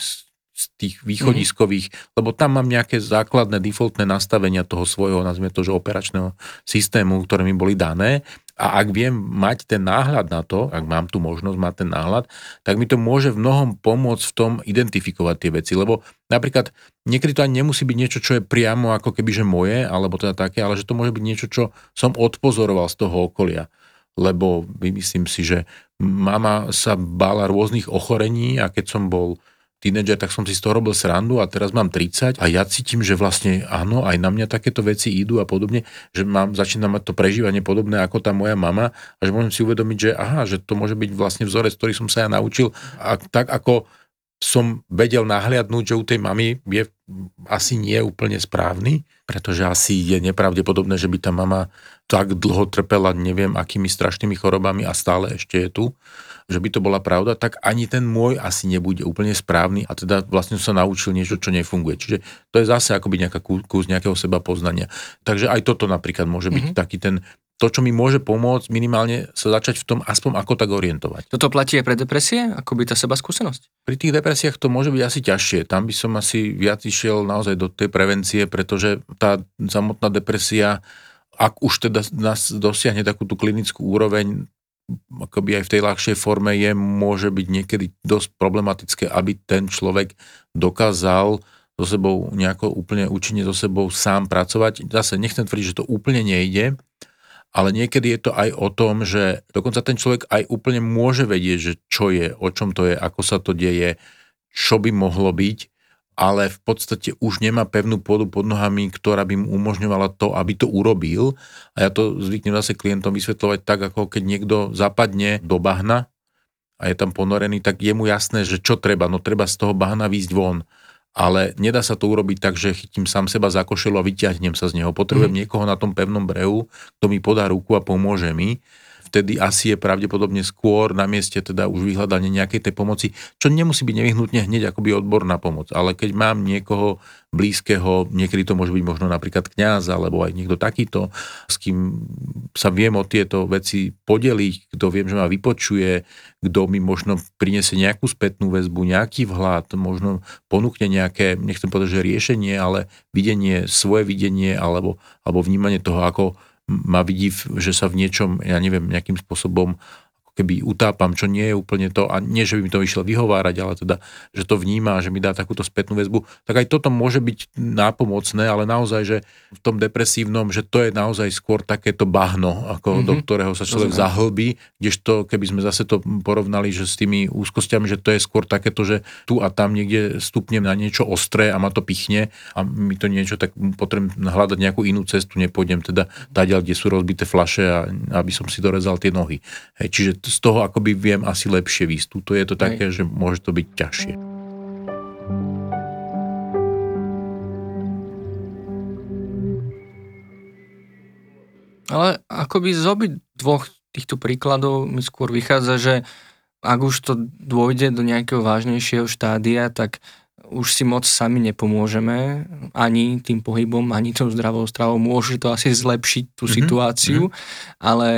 z tých východiskových, mm-hmm. lebo tam mám nejaké základné defaultné nastavenia toho svojho, nazvime to, že operačného systému, ktoré mi boli dané a ak viem mať ten náhľad na to, ak mám tu možnosť mať ten náhľad, tak mi to môže v mnohom pomôcť v tom identifikovať tie veci. Lebo napríklad niekedy to ani nemusí byť niečo, čo je priamo ako keby že moje, alebo teda také, ale že to môže byť niečo, čo som odpozoroval z toho okolia. Lebo vymyslím si, že mama sa bála rôznych ochorení a keď som bol tínedžer, tak som si z toho robil srandu a teraz mám 30 a ja cítim, že vlastne áno, aj na mňa takéto veci idú a podobne, že mám, začínam mať to prežívanie podobné ako tá moja mama a že môžem si uvedomiť, že aha, že to môže byť vlastne vzorec, ktorý som sa ja naučil a tak ako som vedel nahliadnúť, že u tej mamy je asi nie úplne správny, pretože asi je nepravdepodobné, že by tá mama tak dlho trpela neviem akými strašnými chorobami a stále ešte je tu že by to bola pravda, tak ani ten môj asi nebude úplne správny a teda vlastne sa naučil niečo, čo nefunguje. Čiže to je zase akoby nejaká kus nejakého seba poznania. Takže aj toto napríklad môže byť mm-hmm. taký ten to, čo mi môže pomôcť minimálne sa začať v tom aspoň ako tak orientovať.
Toto platí aj pre depresie? Ako by tá seba skúsenosť?
Pri tých depresiách to môže byť asi ťažšie. Tam by som asi viac išiel naozaj do tej prevencie, pretože tá samotná depresia, ak už teda nás dosiahne takú tú klinickú úroveň, akoby aj v tej ľahšej forme je, môže byť niekedy dosť problematické, aby ten človek dokázal so sebou nejako úplne účinne so sebou sám pracovať. Zase nechcem tvrdiť, že to úplne nejde, ale niekedy je to aj o tom, že dokonca ten človek aj úplne môže vedieť, že čo je, o čom to je, ako sa to deje, čo by mohlo byť, ale v podstate už nemá pevnú pôdu pod nohami, ktorá by mu umožňovala to, aby to urobil. A ja to zvyknem zase klientom vysvetľovať tak, ako keď niekto zapadne do bahna a je tam ponorený, tak je mu jasné, že čo treba. No treba z toho bahna výjsť von. ale nedá sa to urobiť tak, že chytím sám seba za košelu a vyťahnem sa z neho. Potrebujem mm. niekoho na tom pevnom brehu, kto mi podá ruku a pomôže mi vtedy asi je pravdepodobne skôr na mieste teda už vyhľadanie nejakej tej pomoci, čo nemusí byť nevyhnutne hneď akoby odborná pomoc, ale keď mám niekoho blízkeho, niekedy to môže byť možno napríklad kňaz alebo aj niekto takýto, s kým sa viem o tieto veci podeliť, kto viem, že ma vypočuje, kto mi možno priniesie nejakú spätnú väzbu, nejaký vhľad, možno ponúkne nejaké, nechcem povedať, že riešenie, ale videnie, svoje videnie alebo, alebo vnímanie toho, ako ma vidí, že sa v niečom, ja neviem, nejakým spôsobom keby utápam, čo nie je úplne to, a nie, že by mi to vyšlo vyhovárať, ale teda, že to vníma, že mi dá takúto spätnú väzbu, tak aj toto môže byť nápomocné, ale naozaj, že v tom depresívnom, že to je naozaj skôr takéto bahno, ako mm-hmm. do ktorého sa človek Rozumiem. zahlbí, kdežto keby sme zase to porovnali, že s tými úzkosťami, že to je skôr takéto, že tu a tam niekde stupnem na niečo ostré a ma to pichne a mi to niečo, tak potrebujem hľadať nejakú inú cestu, nepôjdem teda tadiaľ, kde sú rozbité flaše a aby som si dorezal tie nohy. Hej, čiže z toho akoby viem asi lepšie výsť. Tu je to také, Hej. že môže to byť ťažšie.
Ale akoby z obi dvoch týchto príkladov mi skôr vychádza, že ak už to dôjde do nejakého vážnejšieho štádia, tak už si moc sami nepomôžeme, ani tým pohybom, ani tou zdravou stravou. Môže to asi zlepšiť tú mm-hmm. situáciu, mm-hmm. ale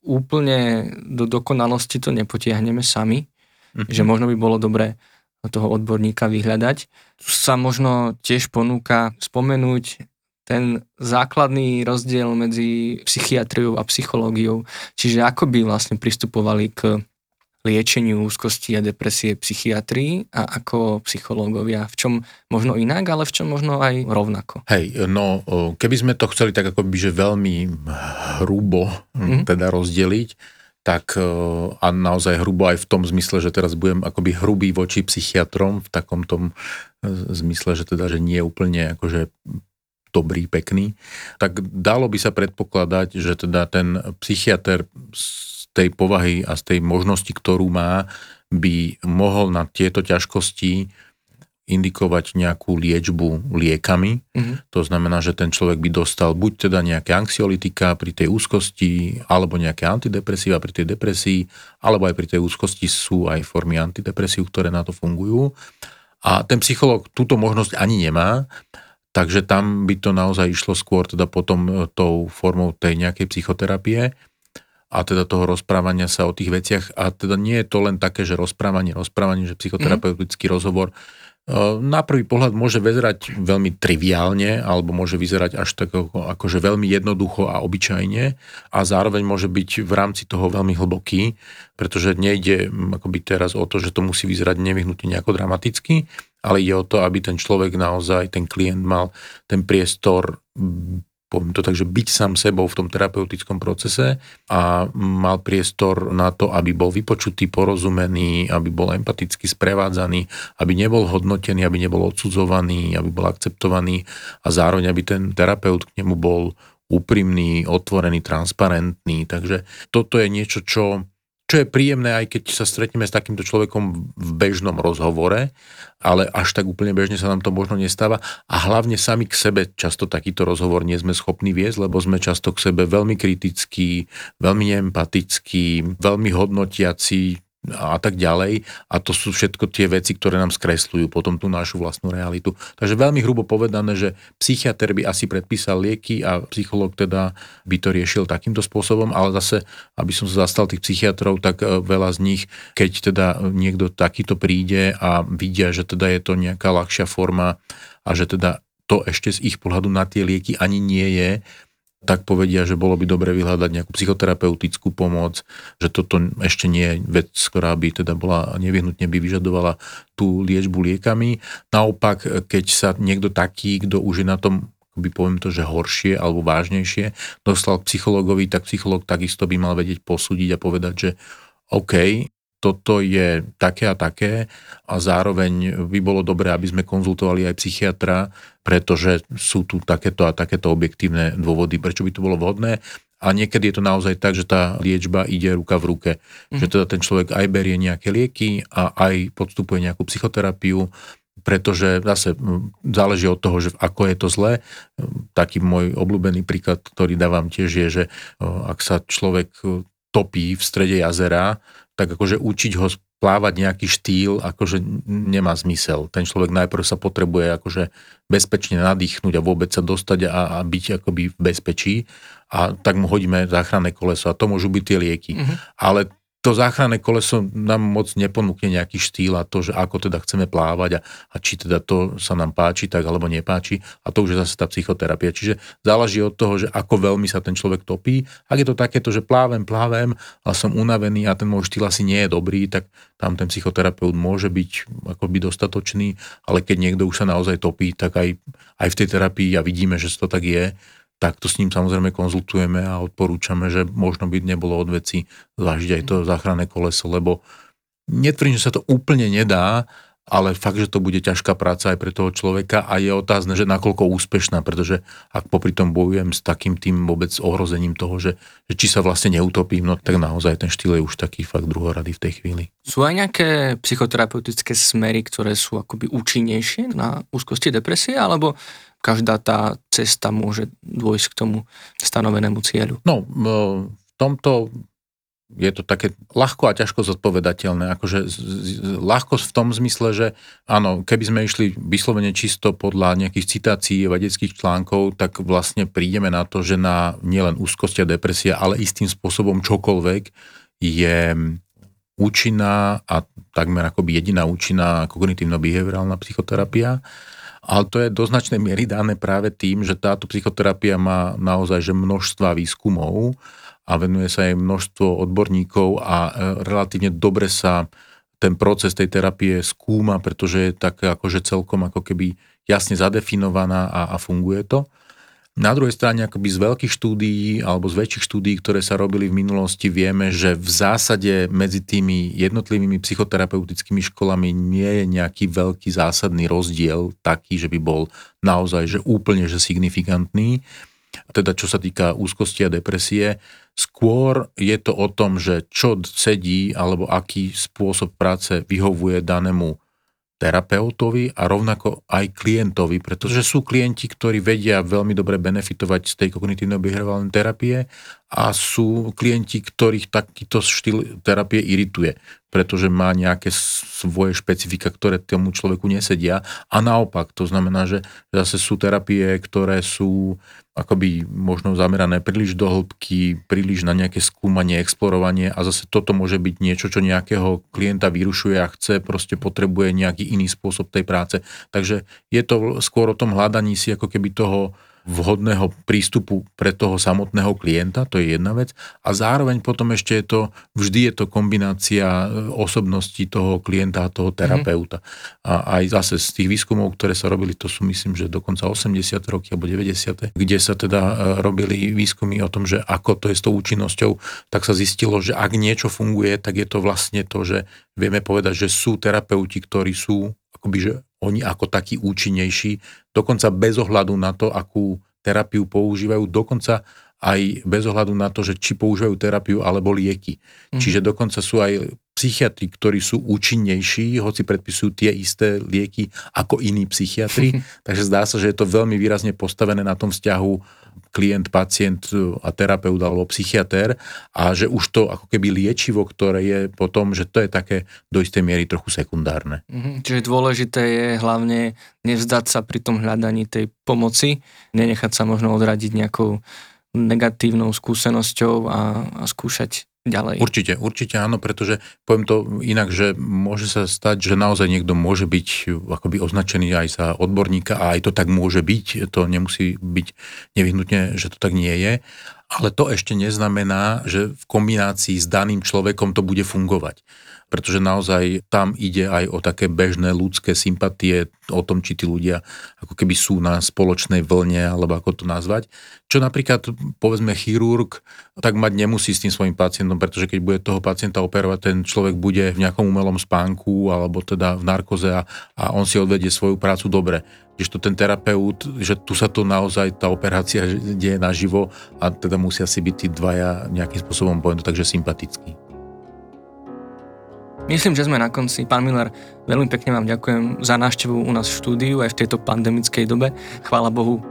úplne do dokonalosti to nepotiahneme sami, mm-hmm. že možno by bolo dobré toho odborníka vyhľadať. Tu sa možno tiež ponúka spomenúť ten základný rozdiel medzi psychiatriou a psychológiou, čiže ako by vlastne pristupovali k liečeniu úzkosti a depresie psychiatrii a ako psychológovia. V čom možno inak, ale v čom možno aj rovnako.
Hej, no keby sme to chceli tak ako by, že veľmi hrubo mm-hmm. teda rozdeliť, tak a naozaj hrubo aj v tom zmysle, že teraz budem akoby hrubý voči psychiatrom v takom tom e, zmysle, že teda, že nie je úplne akože dobrý, pekný, tak dalo by sa predpokladať, že teda ten psychiatr tej povahy a z tej možnosti, ktorú má, by mohol na tieto ťažkosti indikovať nejakú liečbu liekami. Mm-hmm. To znamená, že ten človek by dostal buď teda nejaké anxiolitika pri tej úzkosti, alebo nejaké antidepresíva pri tej depresii, alebo aj pri tej úzkosti sú aj formy antidepresív, ktoré na to fungujú. A ten psychológ túto možnosť ani nemá, takže tam by to naozaj išlo skôr teda potom e, tou formou tej nejakej psychoterapie a teda toho rozprávania sa o tých veciach. A teda nie je to len také, že rozprávanie, rozprávanie, že psychoterapeutický mm. rozhovor e, na prvý pohľad môže vyzerať veľmi triviálne alebo môže vyzerať až tak ako, akože veľmi jednoducho a obyčajne a zároveň môže byť v rámci toho veľmi hlboký, pretože nejde akoby teraz o to, že to musí vyzerať nevyhnutne nejako dramaticky, ale ide o to, aby ten človek naozaj, ten klient mal ten priestor poviem to tak, že byť sám sebou v tom terapeutickom procese a mal priestor na to, aby bol vypočutý, porozumený, aby bol empaticky sprevádzaný, aby nebol hodnotený, aby nebol odsudzovaný, aby bol akceptovaný a zároveň, aby ten terapeut k nemu bol úprimný, otvorený, transparentný. Takže toto je niečo, čo čo je príjemné, aj keď sa stretneme s takýmto človekom v bežnom rozhovore, ale až tak úplne bežne sa nám to možno nestáva. A hlavne sami k sebe často takýto rozhovor nie sme schopní viesť, lebo sme často k sebe veľmi kritickí, veľmi neempatickí, veľmi hodnotiaci, a tak ďalej. A to sú všetko tie veci, ktoré nám skresľujú potom tú našu vlastnú realitu. Takže veľmi hrubo povedané, že psychiatr by asi predpísal lieky a psychológ teda by to riešil takýmto spôsobom, ale zase, aby som sa zastal tých psychiatrov, tak e, veľa z nich, keď teda niekto takýto príde a vidia, že teda je to nejaká ľahšia forma a že teda to ešte z ich pohľadu na tie lieky ani nie je, tak povedia, že bolo by dobre vyhľadať nejakú psychoterapeutickú pomoc, že toto ešte nie je vec, ktorá by teda bola nevyhnutne by vyžadovala tú liečbu liekami. Naopak, keď sa niekto taký, kto už je na tom by poviem to, že horšie alebo vážnejšie, dostal k psychologovi, tak psycholog takisto by mal vedieť posúdiť a povedať, že OK, toto je také a také a zároveň by bolo dobré, aby sme konzultovali aj psychiatra, pretože sú tu takéto a takéto objektívne dôvody, prečo by to bolo vhodné. A niekedy je to naozaj tak, že tá liečba ide ruka v ruke. Mm. Že teda ten človek aj berie nejaké lieky a aj podstupuje nejakú psychoterapiu, pretože zase záleží od toho, že ako je to zlé. Taký môj obľúbený príklad, ktorý dávam tiež je, že ak sa človek topí v strede jazera, tak akože učiť ho plávať nejaký štýl akože nemá zmysel. Ten človek najprv sa potrebuje akože bezpečne nadýchnuť a vôbec sa dostať a, a byť akoby v bezpečí a tak mu hodíme záchranné koleso a to môžu byť tie lieky. Mm-hmm. Ale to záchranné koleso nám moc neponúkne nejaký štýl a to, že ako teda chceme plávať a, a či teda to sa nám páči tak alebo nepáči a to už je zase tá psychoterapia. Čiže záleží od toho, že ako veľmi sa ten človek topí. Ak je to takéto, že plávem, plávem, ale som unavený a ten môj štýl asi nie je dobrý, tak tam ten psychoterapeut môže byť akoby dostatočný, ale keď niekto už sa naozaj topí, tak aj, aj v tej terapii a vidíme, že to tak je, tak to s ním samozrejme konzultujeme a odporúčame, že možno by nebolo od veci zvážiť aj to záchranné koleso, lebo netvrdím, že sa to úplne nedá, ale fakt, že to bude ťažká práca aj pre toho človeka a je otázne, že nakoľko úspešná, pretože ak popri tom bojujem s takým tým vôbec ohrozením toho, že, že či sa vlastne neutopím, no tak naozaj ten štýl je už taký fakt druhorady v tej chvíli.
Sú aj nejaké psychoterapeutické smery, ktoré sú akoby účinnejšie na úzkosti depresie, alebo každá tá cesta môže dôjsť k tomu stanovenému cieľu?
No, v tomto je to také ľahko a ťažko zodpovedateľné. Akože ľahko v tom zmysle, že áno, keby sme išli vyslovene čisto podľa nejakých citácií vedeckých článkov, tak vlastne prídeme na to, že na nielen úzkosť a depresia, ale istým spôsobom čokoľvek je účinná a takmer akoby jediná účinná kognitívno-behaviorálna psychoterapia. Ale to je do značnej miery dané práve tým, že táto psychoterapia má naozaj že množstva výskumov a venuje sa jej množstvo odborníkov a e, relatívne dobre sa ten proces tej terapie skúma, pretože je tak akože celkom ako keby jasne zadefinovaná a, a funguje to. Na druhej strane akoby z veľkých štúdií alebo z väčších štúdií, ktoré sa robili v minulosti, vieme, že v zásade medzi tými jednotlivými psychoterapeutickými školami nie je nejaký veľký zásadný rozdiel taký, že by bol naozaj že úplne že signifikantný. Teda čo sa týka úzkosti a depresie, skôr je to o tom, že čo sedí alebo aký spôsob práce vyhovuje danému terapeutovi a rovnako aj klientovi, pretože sú klienti, ktorí vedia veľmi dobre benefitovať z tej kognitívno-behaviorálnej terapie a sú klienti, ktorých takýto štýl terapie irituje, pretože má nejaké svoje špecifika, ktoré tomu človeku nesedia a naopak, to znamená, že zase sú terapie, ktoré sú akoby možno zamerané príliš do hĺbky, príliš na nejaké skúmanie, explorovanie a zase toto môže byť niečo, čo nejakého klienta vyrušuje a chce, proste potrebuje nejaký iný spôsob tej práce. Takže je to skôr o tom hľadaní si ako keby toho vhodného prístupu pre toho samotného klienta, to je jedna vec. A zároveň potom ešte je to, vždy je to kombinácia e, osobností toho klienta a toho terapeuta. Mm-hmm. A aj zase z tých výskumov, ktoré sa robili, to sú myslím, že dokonca 80. roky alebo 90. kde sa teda e, robili výskumy o tom, že ako to je s tou účinnosťou, tak sa zistilo, že ak niečo funguje, tak je to vlastne to, že vieme povedať, že sú terapeuti, ktorí sú akoby, že oni ako takí účinnejší, dokonca bez ohľadu na to, akú terapiu používajú, dokonca aj bez ohľadu na to, že či používajú terapiu alebo lieky. Mm. Čiže dokonca sú aj psychiatri, ktorí sú účinnejší, hoci predpisujú tie isté lieky ako iní psychiatri. Takže zdá sa, že je to veľmi výrazne postavené na tom vzťahu klient, pacient a terapeut alebo psychiatér a že už to ako keby liečivo, ktoré je potom, že to je také do istej miery trochu sekundárne.
Mhm, čiže dôležité je hlavne nevzdať sa pri tom hľadaní tej pomoci, nenechať sa možno odradiť nejakou negatívnou skúsenosťou a, a skúšať ďalej.
Určite, určite áno, pretože poviem to inak, že môže sa stať, že naozaj niekto môže byť akoby označený aj za odborníka a aj to tak môže byť, to nemusí byť nevyhnutne, že to tak nie je, ale to ešte neznamená, že v kombinácii s daným človekom to bude fungovať pretože naozaj tam ide aj o také bežné ľudské sympatie, o tom, či tí ľudia ako keby sú na spoločnej vlne, alebo ako to nazvať. Čo napríklad, povedzme, chirurg tak mať nemusí s tým svojim pacientom, pretože keď bude toho pacienta operovať, ten človek bude v nejakom umelom spánku, alebo teda v narkoze a, a on si odvedie svoju prácu dobre že to ten terapeut, že tu sa to naozaj, tá operácia deje naživo a teda musia si byť tí dvaja nejakým spôsobom, poviem to takže sympatickí.
Myslím, že sme na konci. Pán Miller, veľmi pekne vám ďakujem za návštevu u nás v štúdiu aj v tejto pandemickej dobe. Chvála Bohu,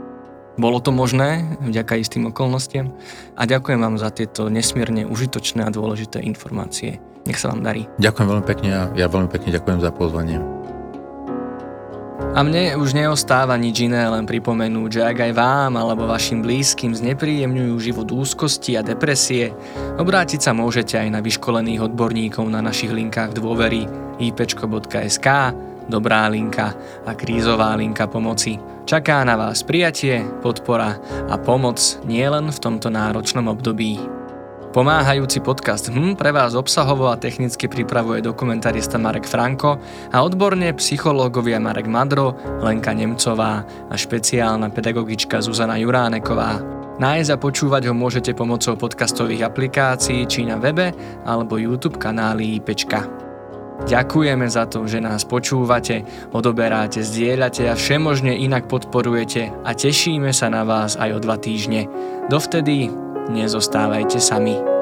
bolo to možné vďaka istým okolnostiam a ďakujem vám za tieto nesmierne užitočné a dôležité informácie. Nech sa vám darí.
Ďakujem veľmi pekne a ja veľmi pekne ďakujem za pozvanie.
A mne už neostáva nič iné, len pripomenúť, že ak aj vám alebo vašim blízkym znepríjemňujú život úzkosti a depresie, obrátiť sa môžete aj na vyškolených odborníkov na našich linkách dôvery ipčko.sk, Dobrá linka a krízová linka pomoci. Čaká na vás prijatie, podpora a pomoc nielen v tomto náročnom období. Pomáhajúci podcast HM pre vás obsahovo a technicky pripravuje dokumentarista Marek Franko a odborne psychológovia Marek Madro, Lenka Nemcová a špeciálna pedagogička Zuzana Juráneková. Nájsť a počúvať ho môžete pomocou podcastových aplikácií či na webe alebo YouTube kanály IPčka. Ďakujeme za to, že nás počúvate, odoberáte, zdieľate a všemožne inak podporujete a tešíme sa na vás aj o dva týždne. Dovtedy nezostávajte sami.